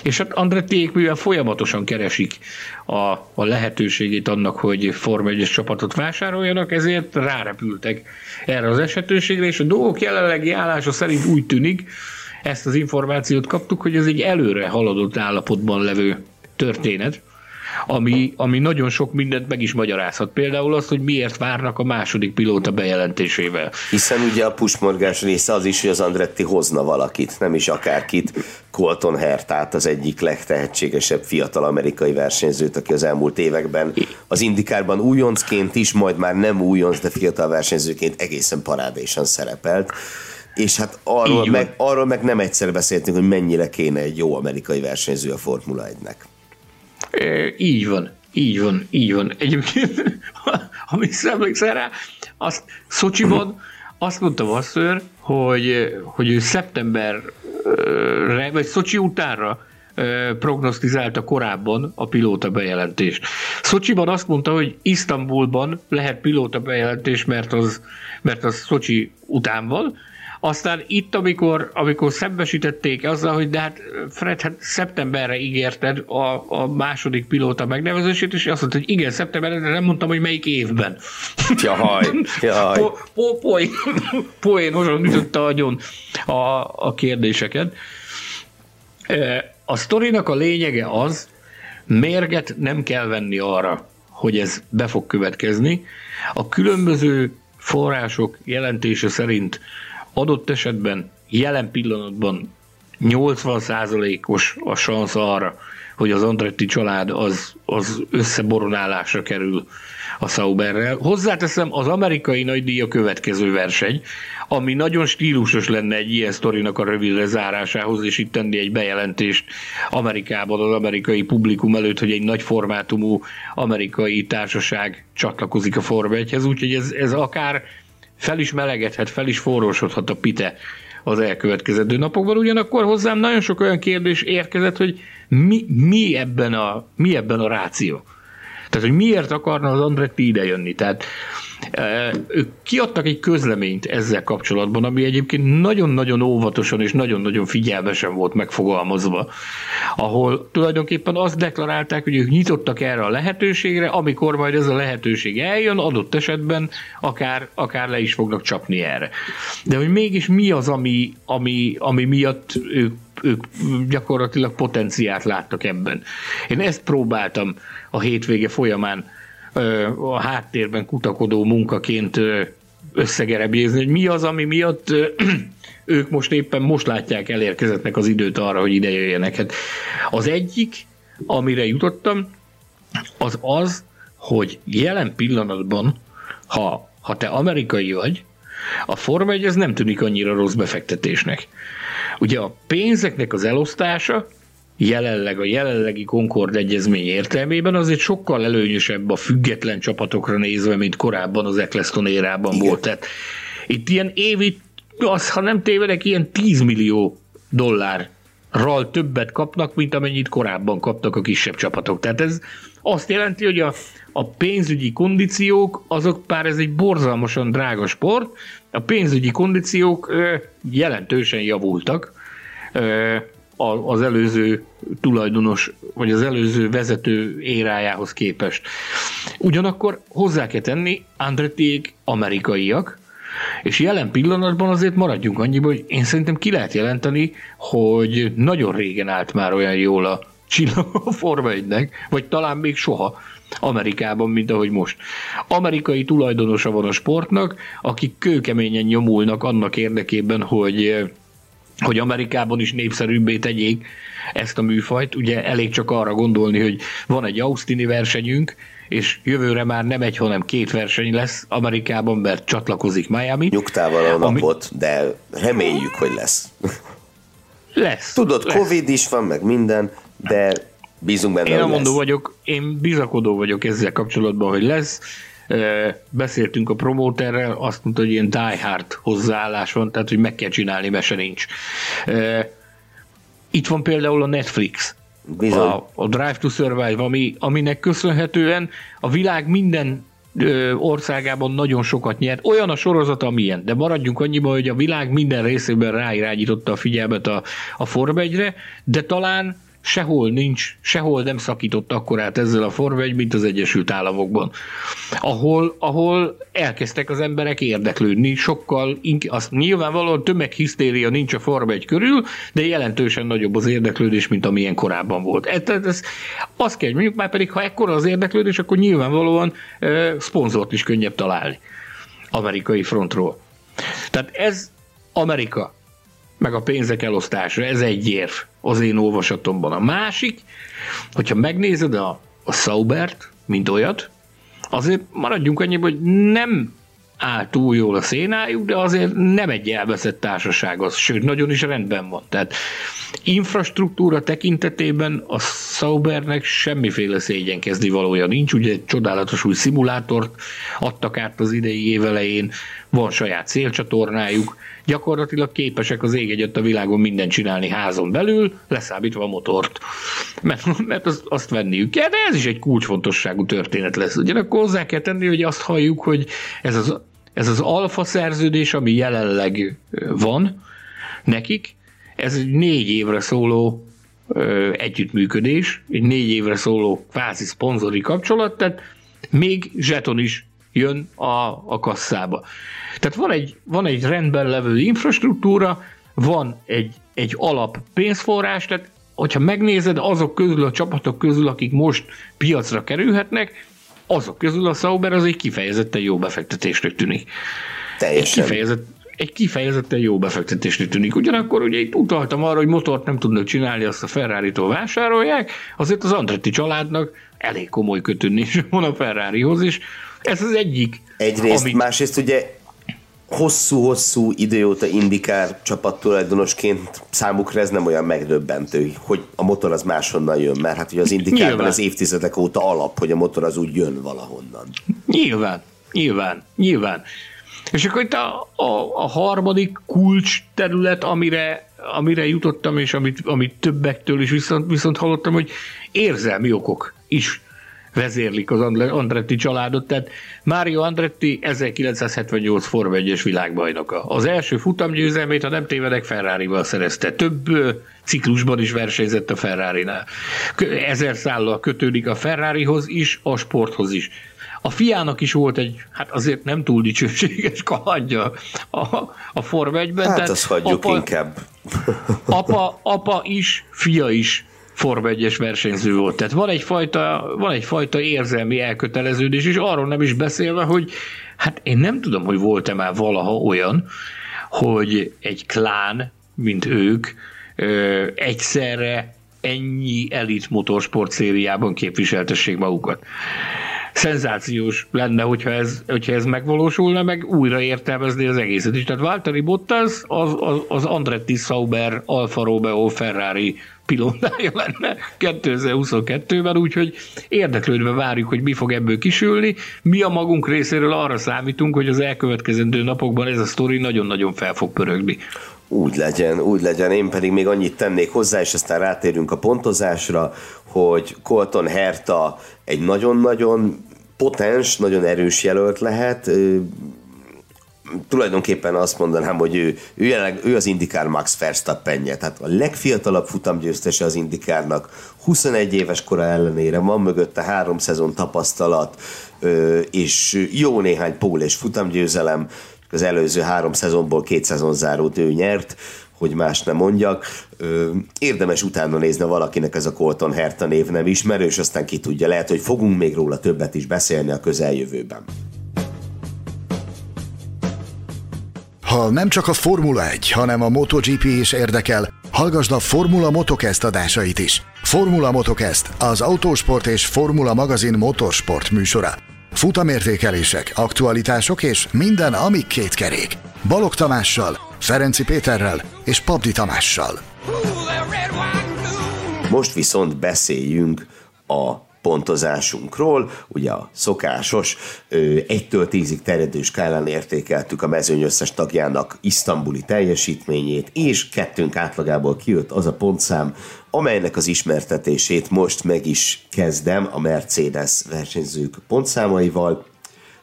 És hát Andrettiék, mivel folyamatosan keresik a, a lehetőségét annak, hogy Forma 1 csapatot vásároljanak, ezért rárepültek erre az esetőségre, és a dolgok jelenlegi állása szerint úgy tűnik, ezt az információt kaptuk, hogy ez egy előre haladott állapotban levő történet, ami, ami nagyon sok mindent meg is magyarázhat. Például azt, hogy miért várnak a második pilóta bejelentésével. Hiszen ugye a pusmorgás része az is, hogy az Andretti hozna valakit, nem is akárkit. Colton Hertát az egyik legtehetségesebb fiatal amerikai versenyzőt, aki az elmúlt években az indikárban újoncként is, majd már nem újonc, de fiatal versenyzőként egészen parádésan szerepelt és hát arról meg, arról meg nem egyszer beszéltünk, hogy mennyire kéne egy jó amerikai versenyző a Formula 1-nek. Így van, így van, így van. Egyébként, amit emlékszel rá, azt Szocsiban azt mondta Vasször, hogy, hogy ő szeptemberre, vagy Szocsi utánra prognosztizálta korábban a pilóta bejelentést. Szocsiban azt mondta, hogy Isztambulban lehet pilóta bejelentés, mert az, mert az Szocsi után van, aztán itt, amikor, amikor szembesítették azzal, hogy de hát Fred, hát szeptemberre ígérted a, a második pilóta megnevezését, és azt mondta, hogy igen, szeptemberre, de nem mondtam, hogy melyik évben. Jaj, jaj. Po, po, poén, poénosan ütötte agyon a, a kérdéseket. A sztorinak a lényege az, mérget nem kell venni arra, hogy ez be fog következni. A különböző források jelentése szerint adott esetben jelen pillanatban 80%-os a szansz arra, hogy az Andretti család az, az összeboronálásra kerül a Sauberrel. Hozzáteszem, az amerikai nagydíj a következő verseny, ami nagyon stílusos lenne egy ilyen sztorinak a rövid lezárásához, és itt tenni egy bejelentést Amerikában az amerikai publikum előtt, hogy egy nagy formátumú amerikai társaság csatlakozik a Forma 1-hez, úgyhogy ez, ez akár fel is melegedhet, fel is forrósodhat a pite az elkövetkező napokban. Ugyanakkor hozzám nagyon sok olyan kérdés érkezett, hogy mi, mi, ebben, a, mi ebben a ráció. Tehát, hogy miért akarna az Andretti ide jönni. Tehát Ők kiadtak egy közleményt ezzel kapcsolatban, ami egyébként nagyon-nagyon óvatosan és nagyon-nagyon figyelmesen volt megfogalmazva, ahol tulajdonképpen azt deklarálták, hogy ők nyitottak erre a lehetőségre, amikor majd ez a lehetőség eljön, adott esetben akár, akár le is fognak csapni erre. De hogy mégis mi az, ami, ami, ami miatt ők ők gyakorlatilag potenciát láttak ebben. Én ezt próbáltam a hétvége folyamán a háttérben kutakodó munkaként összegerebjézni, hogy mi az, ami miatt ők most éppen most látják elérkezettnek az időt arra, hogy ide jöjjenek. Hát az egyik, amire jutottam, az az, hogy jelen pillanatban, ha, ha te amerikai vagy, a Forma 1 ez nem tűnik annyira rossz befektetésnek. Ugye a pénzeknek az elosztása jelenleg a jelenlegi Concord egyezmény értelmében azért sokkal előnyösebb a független csapatokra nézve, mint korábban az Eccleston érában Igen. volt. Tehát itt ilyen évi, az, ha nem tévedek, ilyen 10 millió dollár ral többet kapnak, mint amennyit korábban kaptak a kisebb csapatok. Tehát ez azt jelenti, hogy a, a pénzügyi kondíciók, azok pár ez egy borzalmasan drága sport, a pénzügyi kondíciók ö, jelentősen javultak. Ö, az előző tulajdonos, vagy az előző vezető érájához képest. Ugyanakkor hozzá kell tenni, Andrettiék amerikaiak, és jelen pillanatban azért maradjunk annyiba, hogy én szerintem ki lehet jelenteni, hogy nagyon régen állt már olyan jól a csillag a Forma 1 vagy talán még soha Amerikában, mint ahogy most. Amerikai tulajdonosa van a sportnak, akik kőkeményen nyomulnak annak érdekében, hogy hogy Amerikában is népszerűbbé tegyék ezt a műfajt. Ugye elég csak arra gondolni, hogy van egy Austini versenyünk, és jövőre már nem egy, hanem két verseny lesz Amerikában, mert csatlakozik Miami. Nyugtával a napot, ami... de reméljük, hogy lesz. Lesz. Tudod, lesz. Covid is van, meg minden, de bízunk benne, Én mondó vagyok, én bizakodó vagyok ezzel kapcsolatban, hogy lesz beszéltünk a promóterrel, azt mondta, hogy ilyen die hard hozzáállás van, tehát hogy meg kell csinálni, mese nincs. Itt van például a Netflix, A, a Drive to Survive, ami, aminek köszönhetően a világ minden országában nagyon sokat nyert. Olyan a sorozat, amilyen, de maradjunk annyiba, hogy a világ minden részében ráirányította a figyelmet a, a Form de talán sehol nincs, sehol nem szakított akkorát ezzel a Forma 1, mint az Egyesült Államokban. Ahol, ahol elkezdtek az emberek érdeklődni, sokkal, inkább, azt nyilvánvalóan tömeghisztéria nincs a Forma 1 körül, de jelentősen nagyobb az érdeklődés, mint amilyen korábban volt. Ez, ez, azt kell, mondjuk már pedig, ha ekkora az érdeklődés, akkor nyilvánvalóan e, szponzort is könnyebb találni amerikai frontról. Tehát ez Amerika meg a pénzek elosztása, ez egy érv az én olvasatomban. A másik, hogyha megnézed a, a Saubert, mint olyat, azért maradjunk annyi, hogy nem áll túl jól a szénájuk, de azért nem egy elveszett társaság az, sőt, nagyon is rendben van. Tehát infrastruktúra tekintetében a Saubernek semmiféle szégyenkezni valója nincs, ugye egy csodálatos új szimulátort adtak át az idei évelején, van saját célcsatornájuk, gyakorlatilag képesek az ég egyet a világon mindent csinálni házon belül, leszámítva a motort. Mert, mert azt, azt venniük kell, de ez is egy kulcsfontosságú történet lesz. Ugyanakkor hozzá kell tenni, hogy azt halljuk, hogy ez az, ez az alfa szerződés, ami jelenleg van nekik, ez egy négy évre szóló ö, együttműködés, egy négy évre szóló kvázi szponzori kapcsolat, tehát még zseton is jön a, a kasszába. Tehát van egy, van egy rendben levő infrastruktúra, van egy, egy alap pénzforrás, tehát hogyha megnézed azok közül, a csapatok közül, akik most piacra kerülhetnek, azok közül a Sauber az egy kifejezetten jó befektetésnek tűnik. Teljesen. Egy, kifejezett, egy kifejezetten jó befektetésnek tűnik. Ugyanakkor ugye itt utaltam arra, hogy motort nem tudnak csinálni, azt a Ferrari-tól vásárolják, azért az Andretti családnak elég komoly kötődés van a Ferrarihoz, és ez az egyik. Egyrészt, amit... másrészt ugye hosszú-hosszú idő óta indikár csapattulajdonosként számukra ez nem olyan megdöbbentő, hogy a motor az máshonnan jön, mert hát ugye az indikárban az évtizedek óta alap, hogy a motor az úgy jön valahonnan. Nyilván, nyilván, nyilván. És akkor itt a, a, a harmadik kulcs terület, amire, amire jutottam, és amit, amit többektől is viszont, viszont hallottam, hogy érzelmi okok is vezérlik az Andretti családot. Tehát Mário Andretti 1978 Forma 1-es világbajnoka. Az első futamgyőzelmét, ha nem tévedek, Ferrari-val szerezte. Több ciklusban is versenyzett a Ferrari-nál. Ezer szállal kötődik a Ferrarihoz is, a sporthoz is. A fiának is volt egy, hát azért nem túl dicsőséges kalandja a, a Forma 1-ben. Hát azt hagyjuk apa, inkább. apa, apa is, fia is Forma 1-es versenyző volt. Tehát van egyfajta, van egyfajta érzelmi elköteleződés, és arról nem is beszélve, hogy hát én nem tudom, hogy volt-e már valaha olyan, hogy egy klán, mint ők, ö, egyszerre ennyi elit motorsport szériában képviseltessék magukat szenzációs lenne, hogyha ez, hogyha ez megvalósulna, meg újra értelmezni az egészet is. Tehát Valtteri Bottas az, az, az Andretti Sauber Alfa Romeo Ferrari pilótája lenne 2022-ben, úgyhogy érdeklődve várjuk, hogy mi fog ebből kisülni. Mi a magunk részéről arra számítunk, hogy az elkövetkezendő napokban ez a sztori nagyon-nagyon fel fog pörögni. Úgy legyen, úgy legyen. Én pedig még annyit tennék hozzá, és aztán rátérünk a pontozásra, hogy Colton Herta egy nagyon-nagyon potens, nagyon erős jelölt lehet. Tulajdonképpen azt mondanám, hogy ő, ő, jelenleg, ő az Indikár Max Verstappenje, tehát a legfiatalabb futamgyőztese az Indikárnak, 21 éves kora ellenére van mögötte három szezon tapasztalat, és jó néhány pól és futamgyőzelem, az előző három szezonból két szezon zárót ő nyert, hogy más nem mondjak. Érdemes utána nézni, valakinek ez a Colton Herta név nem ismerő, és aztán ki tudja, lehet, hogy fogunk még róla többet is beszélni a közeljövőben. Ha nem csak a Formula 1, hanem a MotoGP is érdekel, hallgasd a Formula Motocast adásait is. Formula Motocast az autósport és Formula magazin motorsport műsora. Futamértékelések, aktualitások és minden, ami két kerék. Balog Tamással, Ferenci Péterrel és Pabdi Tamással. Most viszont beszéljünk a pontozásunkról. Ugye a szokásos egytől tízig terjedő skálán értékeltük a mezőny összes tagjának isztambuli teljesítményét, és kettőnk átlagából kijött az a pontszám, amelynek az ismertetését most meg is kezdem a Mercedes versenyzők pontszámaival.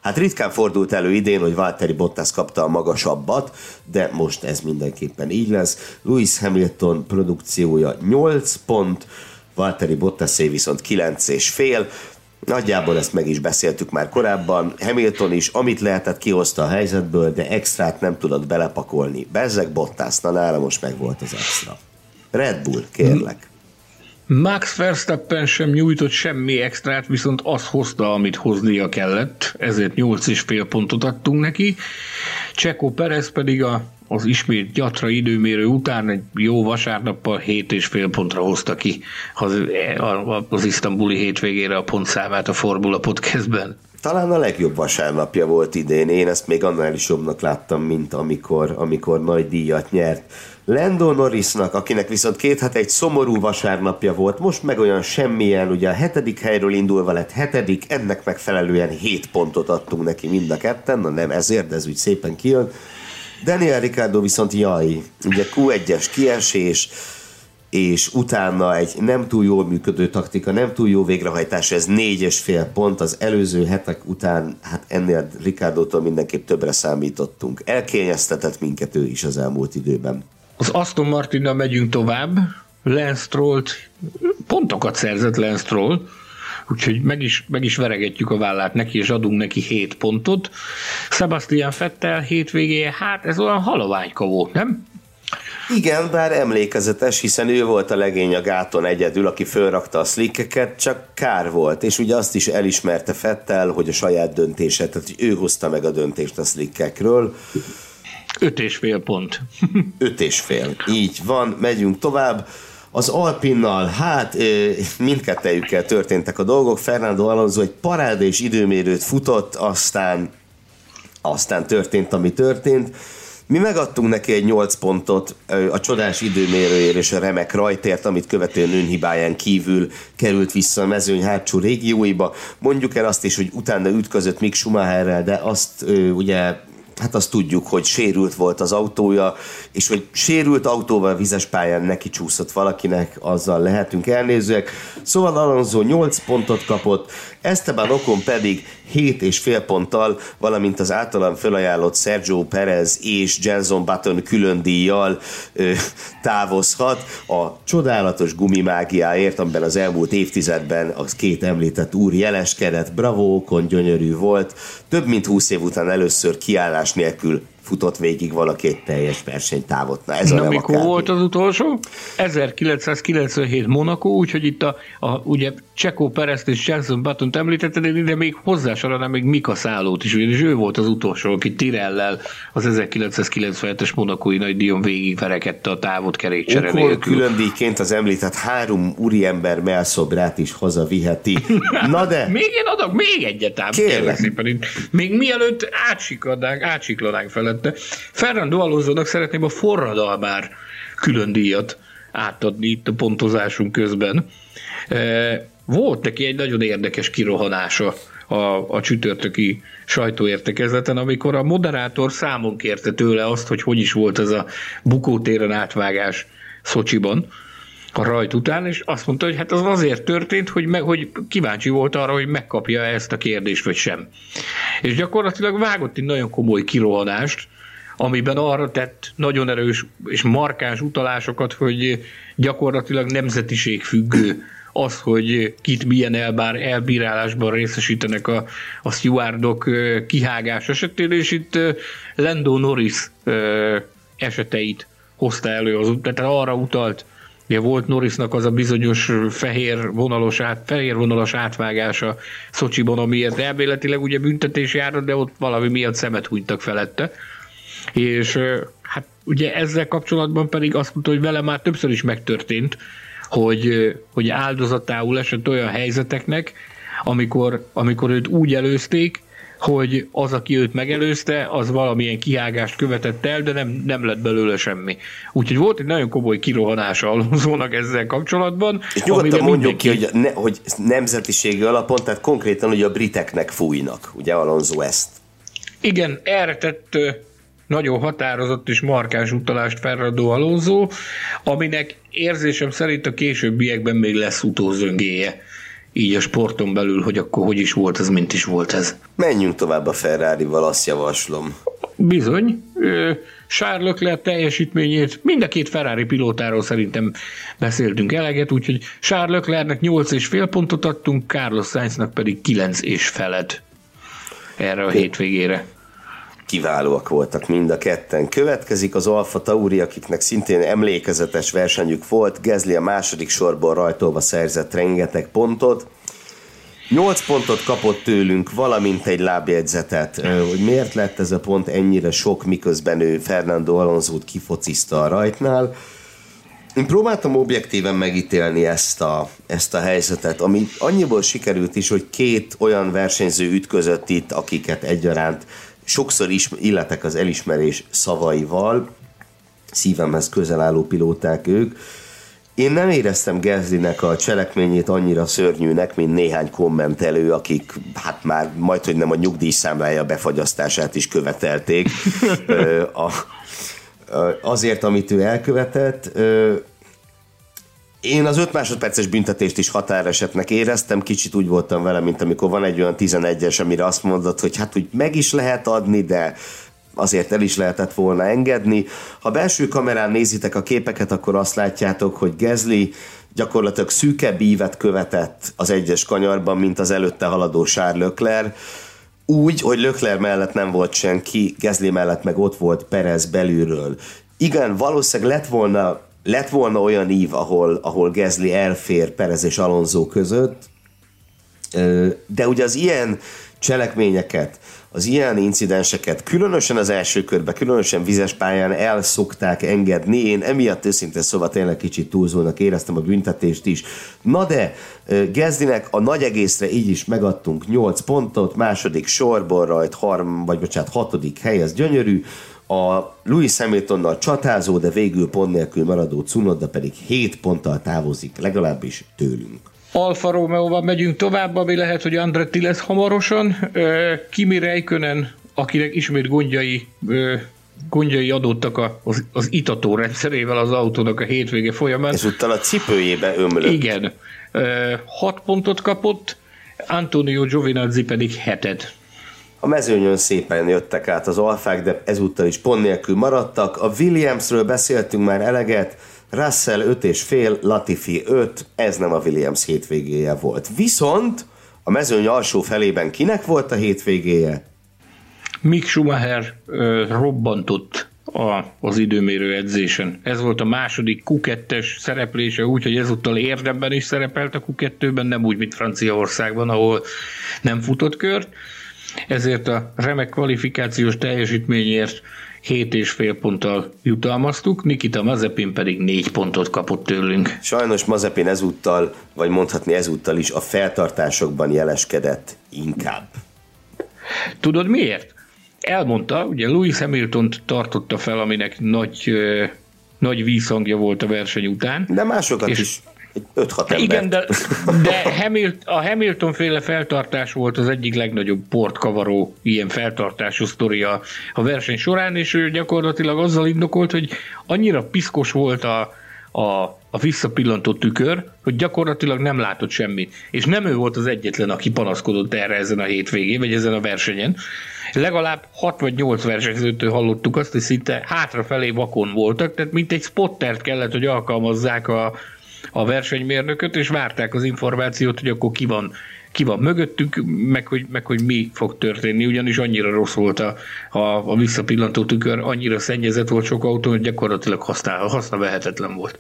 Hát ritkán fordult elő idén, hogy Valtteri Bottas kapta a magasabbat, de most ez mindenképpen így lesz. Lewis Hamilton produkciója 8 pont, Valtteri Bottasé viszont 9 és fél. Nagyjából ezt meg is beszéltük már korábban. Hamilton is, amit lehetett, kihozta a helyzetből, de extrát nem tudott belepakolni. Bezzeg Bottas, na nála most meg volt az extra. Red Bull, kérlek. Max Verstappen sem nyújtott semmi extrát, viszont azt hozta, amit hoznia kellett, ezért 8,5 pontot adtunk neki. Csekó Perez pedig a, az ismét gyatra időmérő után egy jó vasárnappal 7,5 pontra hozta ki az, az isztambuli hétvégére a pontszámát a Formula Podcastben. Talán a legjobb vasárnapja volt idén, én ezt még annál is jobbnak láttam, mint amikor, amikor nagy díjat nyert. Lando Norrisnak, akinek viszont két hát egy szomorú vasárnapja volt, most meg olyan semmilyen, ugye a hetedik helyről indulva lett hetedik, ennek megfelelően hét pontot adtunk neki mind a ketten, na nem ezért, de ez úgy szépen kijön. Daniel Ricardo viszont jaj, ugye Q1-es kiesés, és utána egy nem túl jól működő taktika, nem túl jó végrehajtás, ez négy és fél pont, az előző hetek után, hát ennél Ricardo-tól mindenképp többre számítottunk. Elkényeztetett minket ő is az elmúlt időben. Az Aston Martinnal megyünk tovább. Lance Strollt, pontokat szerzett Lance Stroll, úgyhogy meg is, meg is veregetjük a vállát neki, és adunk neki 7 pontot. Sebastian Fettel hétvégéje, hát ez olyan haloványka volt, nem? Igen, bár emlékezetes, hiszen ő volt a legény a gáton egyedül, aki fölrakta a slickeket, csak kár volt, és ugye azt is elismerte Fettel, hogy a saját döntése, tehát hogy ő hozta meg a döntést a slickekről. Öt és fél pont. Öt és fél. Így van, megyünk tovább. Az Alpinnal, hát mindkettejükkel történtek a dolgok. Fernando Alonso egy parád időmérőt futott, aztán, aztán történt, ami történt. Mi megadtunk neki egy 8 pontot a csodás időmérőért és a remek rajtért, amit követően önhibáján kívül került vissza a mezőny hátsó régióiba. Mondjuk el azt is, hogy utána ütközött Mick Schumacherrel, de azt ugye hát azt tudjuk, hogy sérült volt az autója, és hogy sérült autóval vizes pályán neki csúszott valakinek, azzal lehetünk elnézőek. Szóval Alonso 8 pontot kapott, Esteban Okon pedig 7 és fél ponttal, valamint az általam felajánlott Sergio Perez és Jenson Button külön díjjal ö, távozhat a csodálatos gumimágiáért, amiben az elmúlt évtizedben az két említett úr jeleskedett. Bravo, Okon gyönyörű volt. Több mint 20 év után először kiállás nélkül futott végig valaki egy teljes versenytávot. Na, ez Na, mikor volt az utolsó? 1997 Monaco, úgyhogy itt a, a ugye Csekó Perezt és Jackson button említetted, de még hozzásorolnám még Mika Szállót is, és ő volt az utolsó, aki Tirellel az 1997-es Monakói nagy díjon végigverekedte a távot kerékcsere nélkül. külön díjként az említett három úriember melszobrát is hazaviheti. Na de... még én adok még egyet ám, kérlek szépen. Még mielőtt átsikladnánk, átsiklanánk felette. Fernando Alonso-nak szeretném a forradalmár külön díjat átadni itt a pontozásunk közben. E, volt neki egy nagyon érdekes kirohanása a, a csütörtöki sajtóértekezleten, amikor a moderátor számon kérte tőle azt, hogy hogy is volt ez a bukótéren átvágás Szocsiban a rajt után, és azt mondta, hogy hát az azért történt, hogy, meg, hogy kíváncsi volt arra, hogy megkapja ezt a kérdést, vagy sem. És gyakorlatilag vágott egy nagyon komoly kirohanást, amiben arra tett nagyon erős és markáns utalásokat, hogy gyakorlatilag nemzetiség függő az, hogy kit milyen elbár elbírálásban részesítenek a, a stewardok kihágás esetén, és itt Lando Norris eseteit hozta elő az tehát arra utalt, Ugye volt Norrisnak az a bizonyos fehér vonalos, át, fehér vonalos átvágása Szocsiban, amiért elméletileg ugye büntetés jár, de ott valami miatt szemet hunytak felette. És hát ugye ezzel kapcsolatban pedig azt mondta, hogy vele már többször is megtörtént, hogy, hogy áldozatául esett olyan helyzeteknek, amikor, amikor őt úgy előzték, hogy az, aki őt megelőzte, az valamilyen kihágást követett el, de nem, nem lett belőle semmi. Úgyhogy volt egy nagyon komoly kirohanása Alonzónak ezzel kapcsolatban. És nyugodtan mondjuk mindenki... ki, hogy, ne, hogy nemzetiségi alapon, tehát konkrétan hogy a briteknek fújnak, ugye Alonso ezt. Igen, erre tett nagyon határozott és markáns utalást Ferrado Alonso, aminek érzésem szerint a későbbiekben még lesz utózöngéje így a sporton belül, hogy akkor hogy is volt ez, mint is volt ez. Menjünk tovább a Ferrari-val, azt javaslom. Bizony. Charles Leclerc teljesítményét, mind a két Ferrari pilótáról szerintem beszéltünk eleget, úgyhogy Charles Leclercnek 8 és fél pontot adtunk, Carlos Sainznak pedig 9 és feled erre a hétvégére kiválóak voltak mind a ketten. Következik az Alfa Tauri, akiknek szintén emlékezetes versenyük volt. Gezli a második sorból rajtolva szerzett rengeteg pontot. Nyolc pontot kapott tőlünk, valamint egy lábjegyzetet, hogy miért lett ez a pont ennyire sok, miközben ő Fernando Alonso-t kifociszta a rajtnál. Én próbáltam objektíven megítélni ezt a, ezt a helyzetet, ami annyiból sikerült is, hogy két olyan versenyző ütközött itt, akiket egyaránt sokszor is illetek az elismerés szavaival, szívemhez közel álló pilóták ők. Én nem éreztem Gezlinek a cselekményét annyira szörnyűnek, mint néhány kommentelő, akik hát már majd, hogy nem a nyugdíjszámlája befagyasztását is követelték a, azért, amit ő elkövetett. Én az 5 másodperces büntetést is határesetnek éreztem, kicsit úgy voltam vele, mint amikor van egy olyan 11-es, amire azt mondod, hogy hát úgy meg is lehet adni, de azért el is lehetett volna engedni. Ha belső kamerán nézitek a képeket, akkor azt látjátok, hogy Gezli gyakorlatilag szűkebb ívet követett az egyes kanyarban, mint az előtte haladó Charles Leclerc. Úgy, hogy Lökler mellett nem volt senki, Gezli mellett meg ott volt Perez belülről. Igen, valószínűleg lett volna lett volna olyan ív, ahol, ahol Gezli elfér Perez és Alonso között, de ugye az ilyen cselekményeket, az ilyen incidenseket, különösen az első körben, különösen vizes pályán el szokták engedni. Én emiatt őszintén szóval tényleg kicsit túlzónak éreztem a büntetést is. Na de, Gezdinek a nagy egészre így is megadtunk 8 pontot, második sorból rajt, harm, vagy bocsánat, hatodik hely, ez gyönyörű a Louis Hamiltonnal csatázó, de végül pont nélkül maradó Cunoda pedig 7 ponttal távozik, legalábbis tőlünk. Alfa Romeo-val megyünk tovább, ami lehet, hogy Andretti lesz hamarosan. Kimi Räikkönen akinek ismét gondjai gondjai adottak az, az itató rendszerével az autónak a hétvége folyamán. Ezúttal a cipőjébe ömlött. Igen. Hat pontot kapott, Antonio Giovinazzi pedig hetet. A mezőnyön szépen jöttek át az alfák, de ezúttal is pont nélkül maradtak. A Williamsről beszéltünk már eleget, Russell 5 és fél, Latifi 5, ez nem a Williams hétvégéje volt. Viszont a mezőny alsó felében kinek volt a hétvégéje? Mick Schumacher ö, robbantott a, az időmérő edzésen. Ez volt a második Q2-es szereplése, úgyhogy ezúttal érdemben is szerepelt a Q2-ben, nem úgy, mint Franciaországban, ahol nem futott kört. Ezért a remek kvalifikációs teljesítményért 7,5 ponttal jutalmaztuk, Nikita Mazepin pedig 4 pontot kapott tőlünk. Sajnos Mazepin ezúttal, vagy mondhatni ezúttal is a feltartásokban jeleskedett inkább. Tudod miért? elmondta, ugye Louis hamilton tartotta fel, aminek nagy, nagy vízhangja volt a verseny után. De másokat és is. 5-6 ember. Igen, de, de Hamilton, a Hamilton féle feltartás volt az egyik legnagyobb portkavaró ilyen feltartású sztoria a verseny során, és ő gyakorlatilag azzal indokolt, hogy annyira piszkos volt a, a, a visszapillantó tükör, hogy gyakorlatilag nem látott semmit. És nem ő volt az egyetlen, aki panaszkodott erre ezen a hétvégén, vagy ezen a versenyen. Legalább 6 vagy 8 versenyzőtől hallottuk azt, hogy szinte hátrafelé vakon voltak, tehát mint egy spottert kellett, hogy alkalmazzák a, a versenymérnököt, és várták az információt, hogy akkor ki van ki van mögöttük, meg hogy, meg hogy mi fog történni, ugyanis annyira rossz volt a, a, a visszapillantó tükör, annyira szennyezett volt sok autó, hogy gyakorlatilag használ, használvehetetlen volt.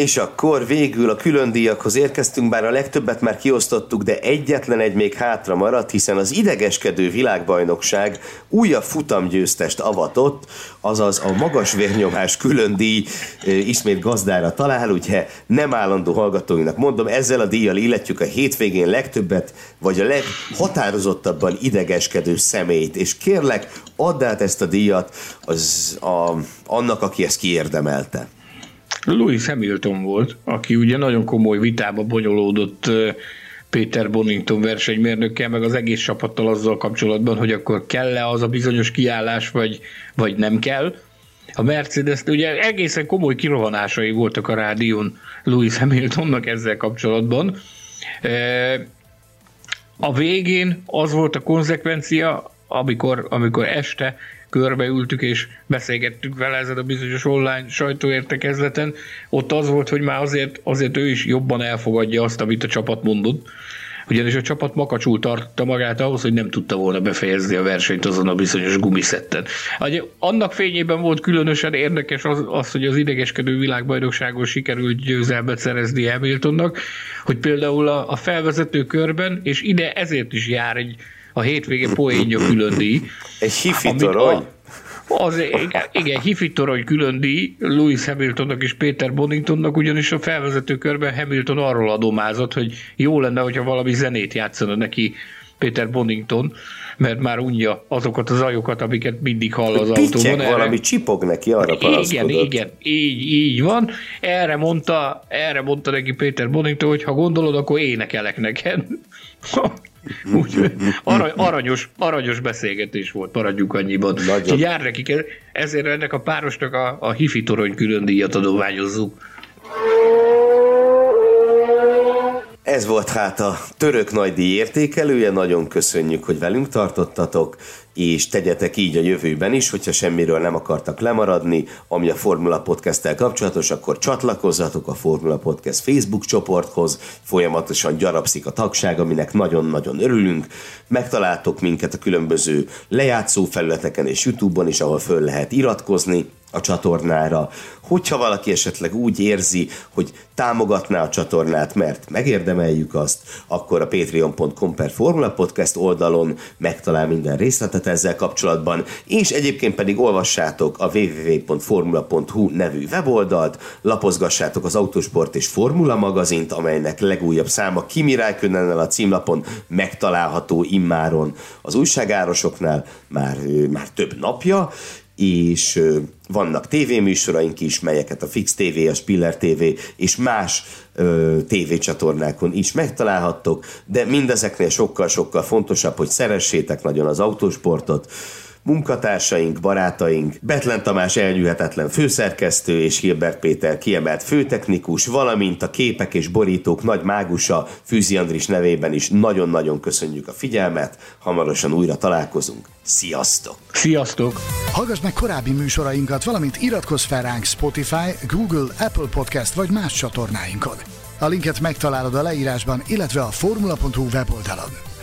És akkor végül a külön díjakhoz érkeztünk, bár a legtöbbet már kiosztottuk, de egyetlen egy még hátra maradt, hiszen az idegeskedő világbajnokság újabb futamgyőztest avatott, azaz a magas vérnyomás külön díj ismét gazdára talál, ugye nem állandó hallgatóinak mondom, ezzel a díjjal illetjük a hétvégén legtöbbet, vagy a leghatározottabban idegeskedő személyt, és kérlek, add át ezt a díjat az a, annak, aki ezt kiérdemelte. Louis Hamilton volt, aki ugye nagyon komoly vitába bonyolódott Péter Bonington versenymérnökkel, meg az egész csapattal azzal kapcsolatban, hogy akkor kell-e az a bizonyos kiállás, vagy, vagy nem kell. A Mercedes, ugye egészen komoly kirohanásai voltak a rádión Louis Hamiltonnak ezzel kapcsolatban. A végén az volt a konzekvencia, amikor, amikor este körbeültük és beszélgettük vele ezen a bizonyos online sajtóértekezleten, ott az volt, hogy már azért, azért ő is jobban elfogadja azt, amit a csapat mondott, ugyanis a csapat makacsul tartotta magát ahhoz, hogy nem tudta volna befejezni a versenyt azon a bizonyos gumiszetten. Annak fényében volt különösen érdekes az, az hogy az idegeskedő világbajnokságon sikerült győzelmet szerezni Hamiltonnak, hogy például a, a felvezető körben, és ide ezért is jár egy a hétvége poénja külön díj. Egy hifi torony? Az, igen, igen hifi torony külön díj Louis Hamiltonnak és Peter Boningtonnak, ugyanis a felvezető körben Hamilton arról adomázott, hogy jó lenne, hogyha valami zenét játszana neki Peter Bonington, mert már unja azokat az ajokat, amiket mindig hall az autóban. Erre... valami csipog neki, arra Igen, igen, így, így van. Erre mondta, erre mondta neki Peter Bonington, hogy ha gondolod, akkor énekelek neked. Úgy, arany, aranyos, aranyos beszélgetés volt, maradjunk annyiban. Nagyon. jár nekik, ezért ennek a párosnak a, a hifi torony külön díjat adományozzuk. Ez volt hát a török nagydíj értékelője, nagyon köszönjük, hogy velünk tartottatok, és tegyetek így a jövőben is, hogyha semmiről nem akartak lemaradni, ami a Formula Podcast-tel kapcsolatos, akkor csatlakozzatok a Formula Podcast Facebook csoporthoz, folyamatosan gyarapszik a tagság, aminek nagyon-nagyon örülünk, megtaláltok minket a különböző lejátszó felületeken és Youtube-on is, ahol föl lehet iratkozni, a csatornára. Hogyha valaki esetleg úgy érzi, hogy támogatná a csatornát, mert megérdemeljük azt, akkor a patreon.com per Formula Podcast oldalon megtalál minden részletet ezzel kapcsolatban, és egyébként pedig olvassátok a www.formula.hu nevű weboldalt, lapozgassátok az Autosport és Formula magazint, amelynek legújabb száma Kimi Räikkönennel a címlapon megtalálható immáron az újságárosoknál már, már több napja, és vannak tévéműsoraink is, melyeket a Fix TV, a Spiller TV és más ö, tévécsatornákon is megtalálhattok, de mindezeknél sokkal-sokkal fontosabb, hogy szeressétek nagyon az autósportot, munkatársaink, barátaink, Betlen Tamás elnyűhetetlen főszerkesztő és Hilbert Péter kiemelt főtechnikus, valamint a képek és borítók nagy mágusa Fűzi Andris nevében is nagyon-nagyon köszönjük a figyelmet, hamarosan újra találkozunk. Sziasztok! Sziasztok! Hallgass meg korábbi műsorainkat, valamint iratkozz fel ránk Spotify, Google, Apple Podcast vagy más csatornáinkon. A linket megtalálod a leírásban, illetve a formula.hu weboldalon.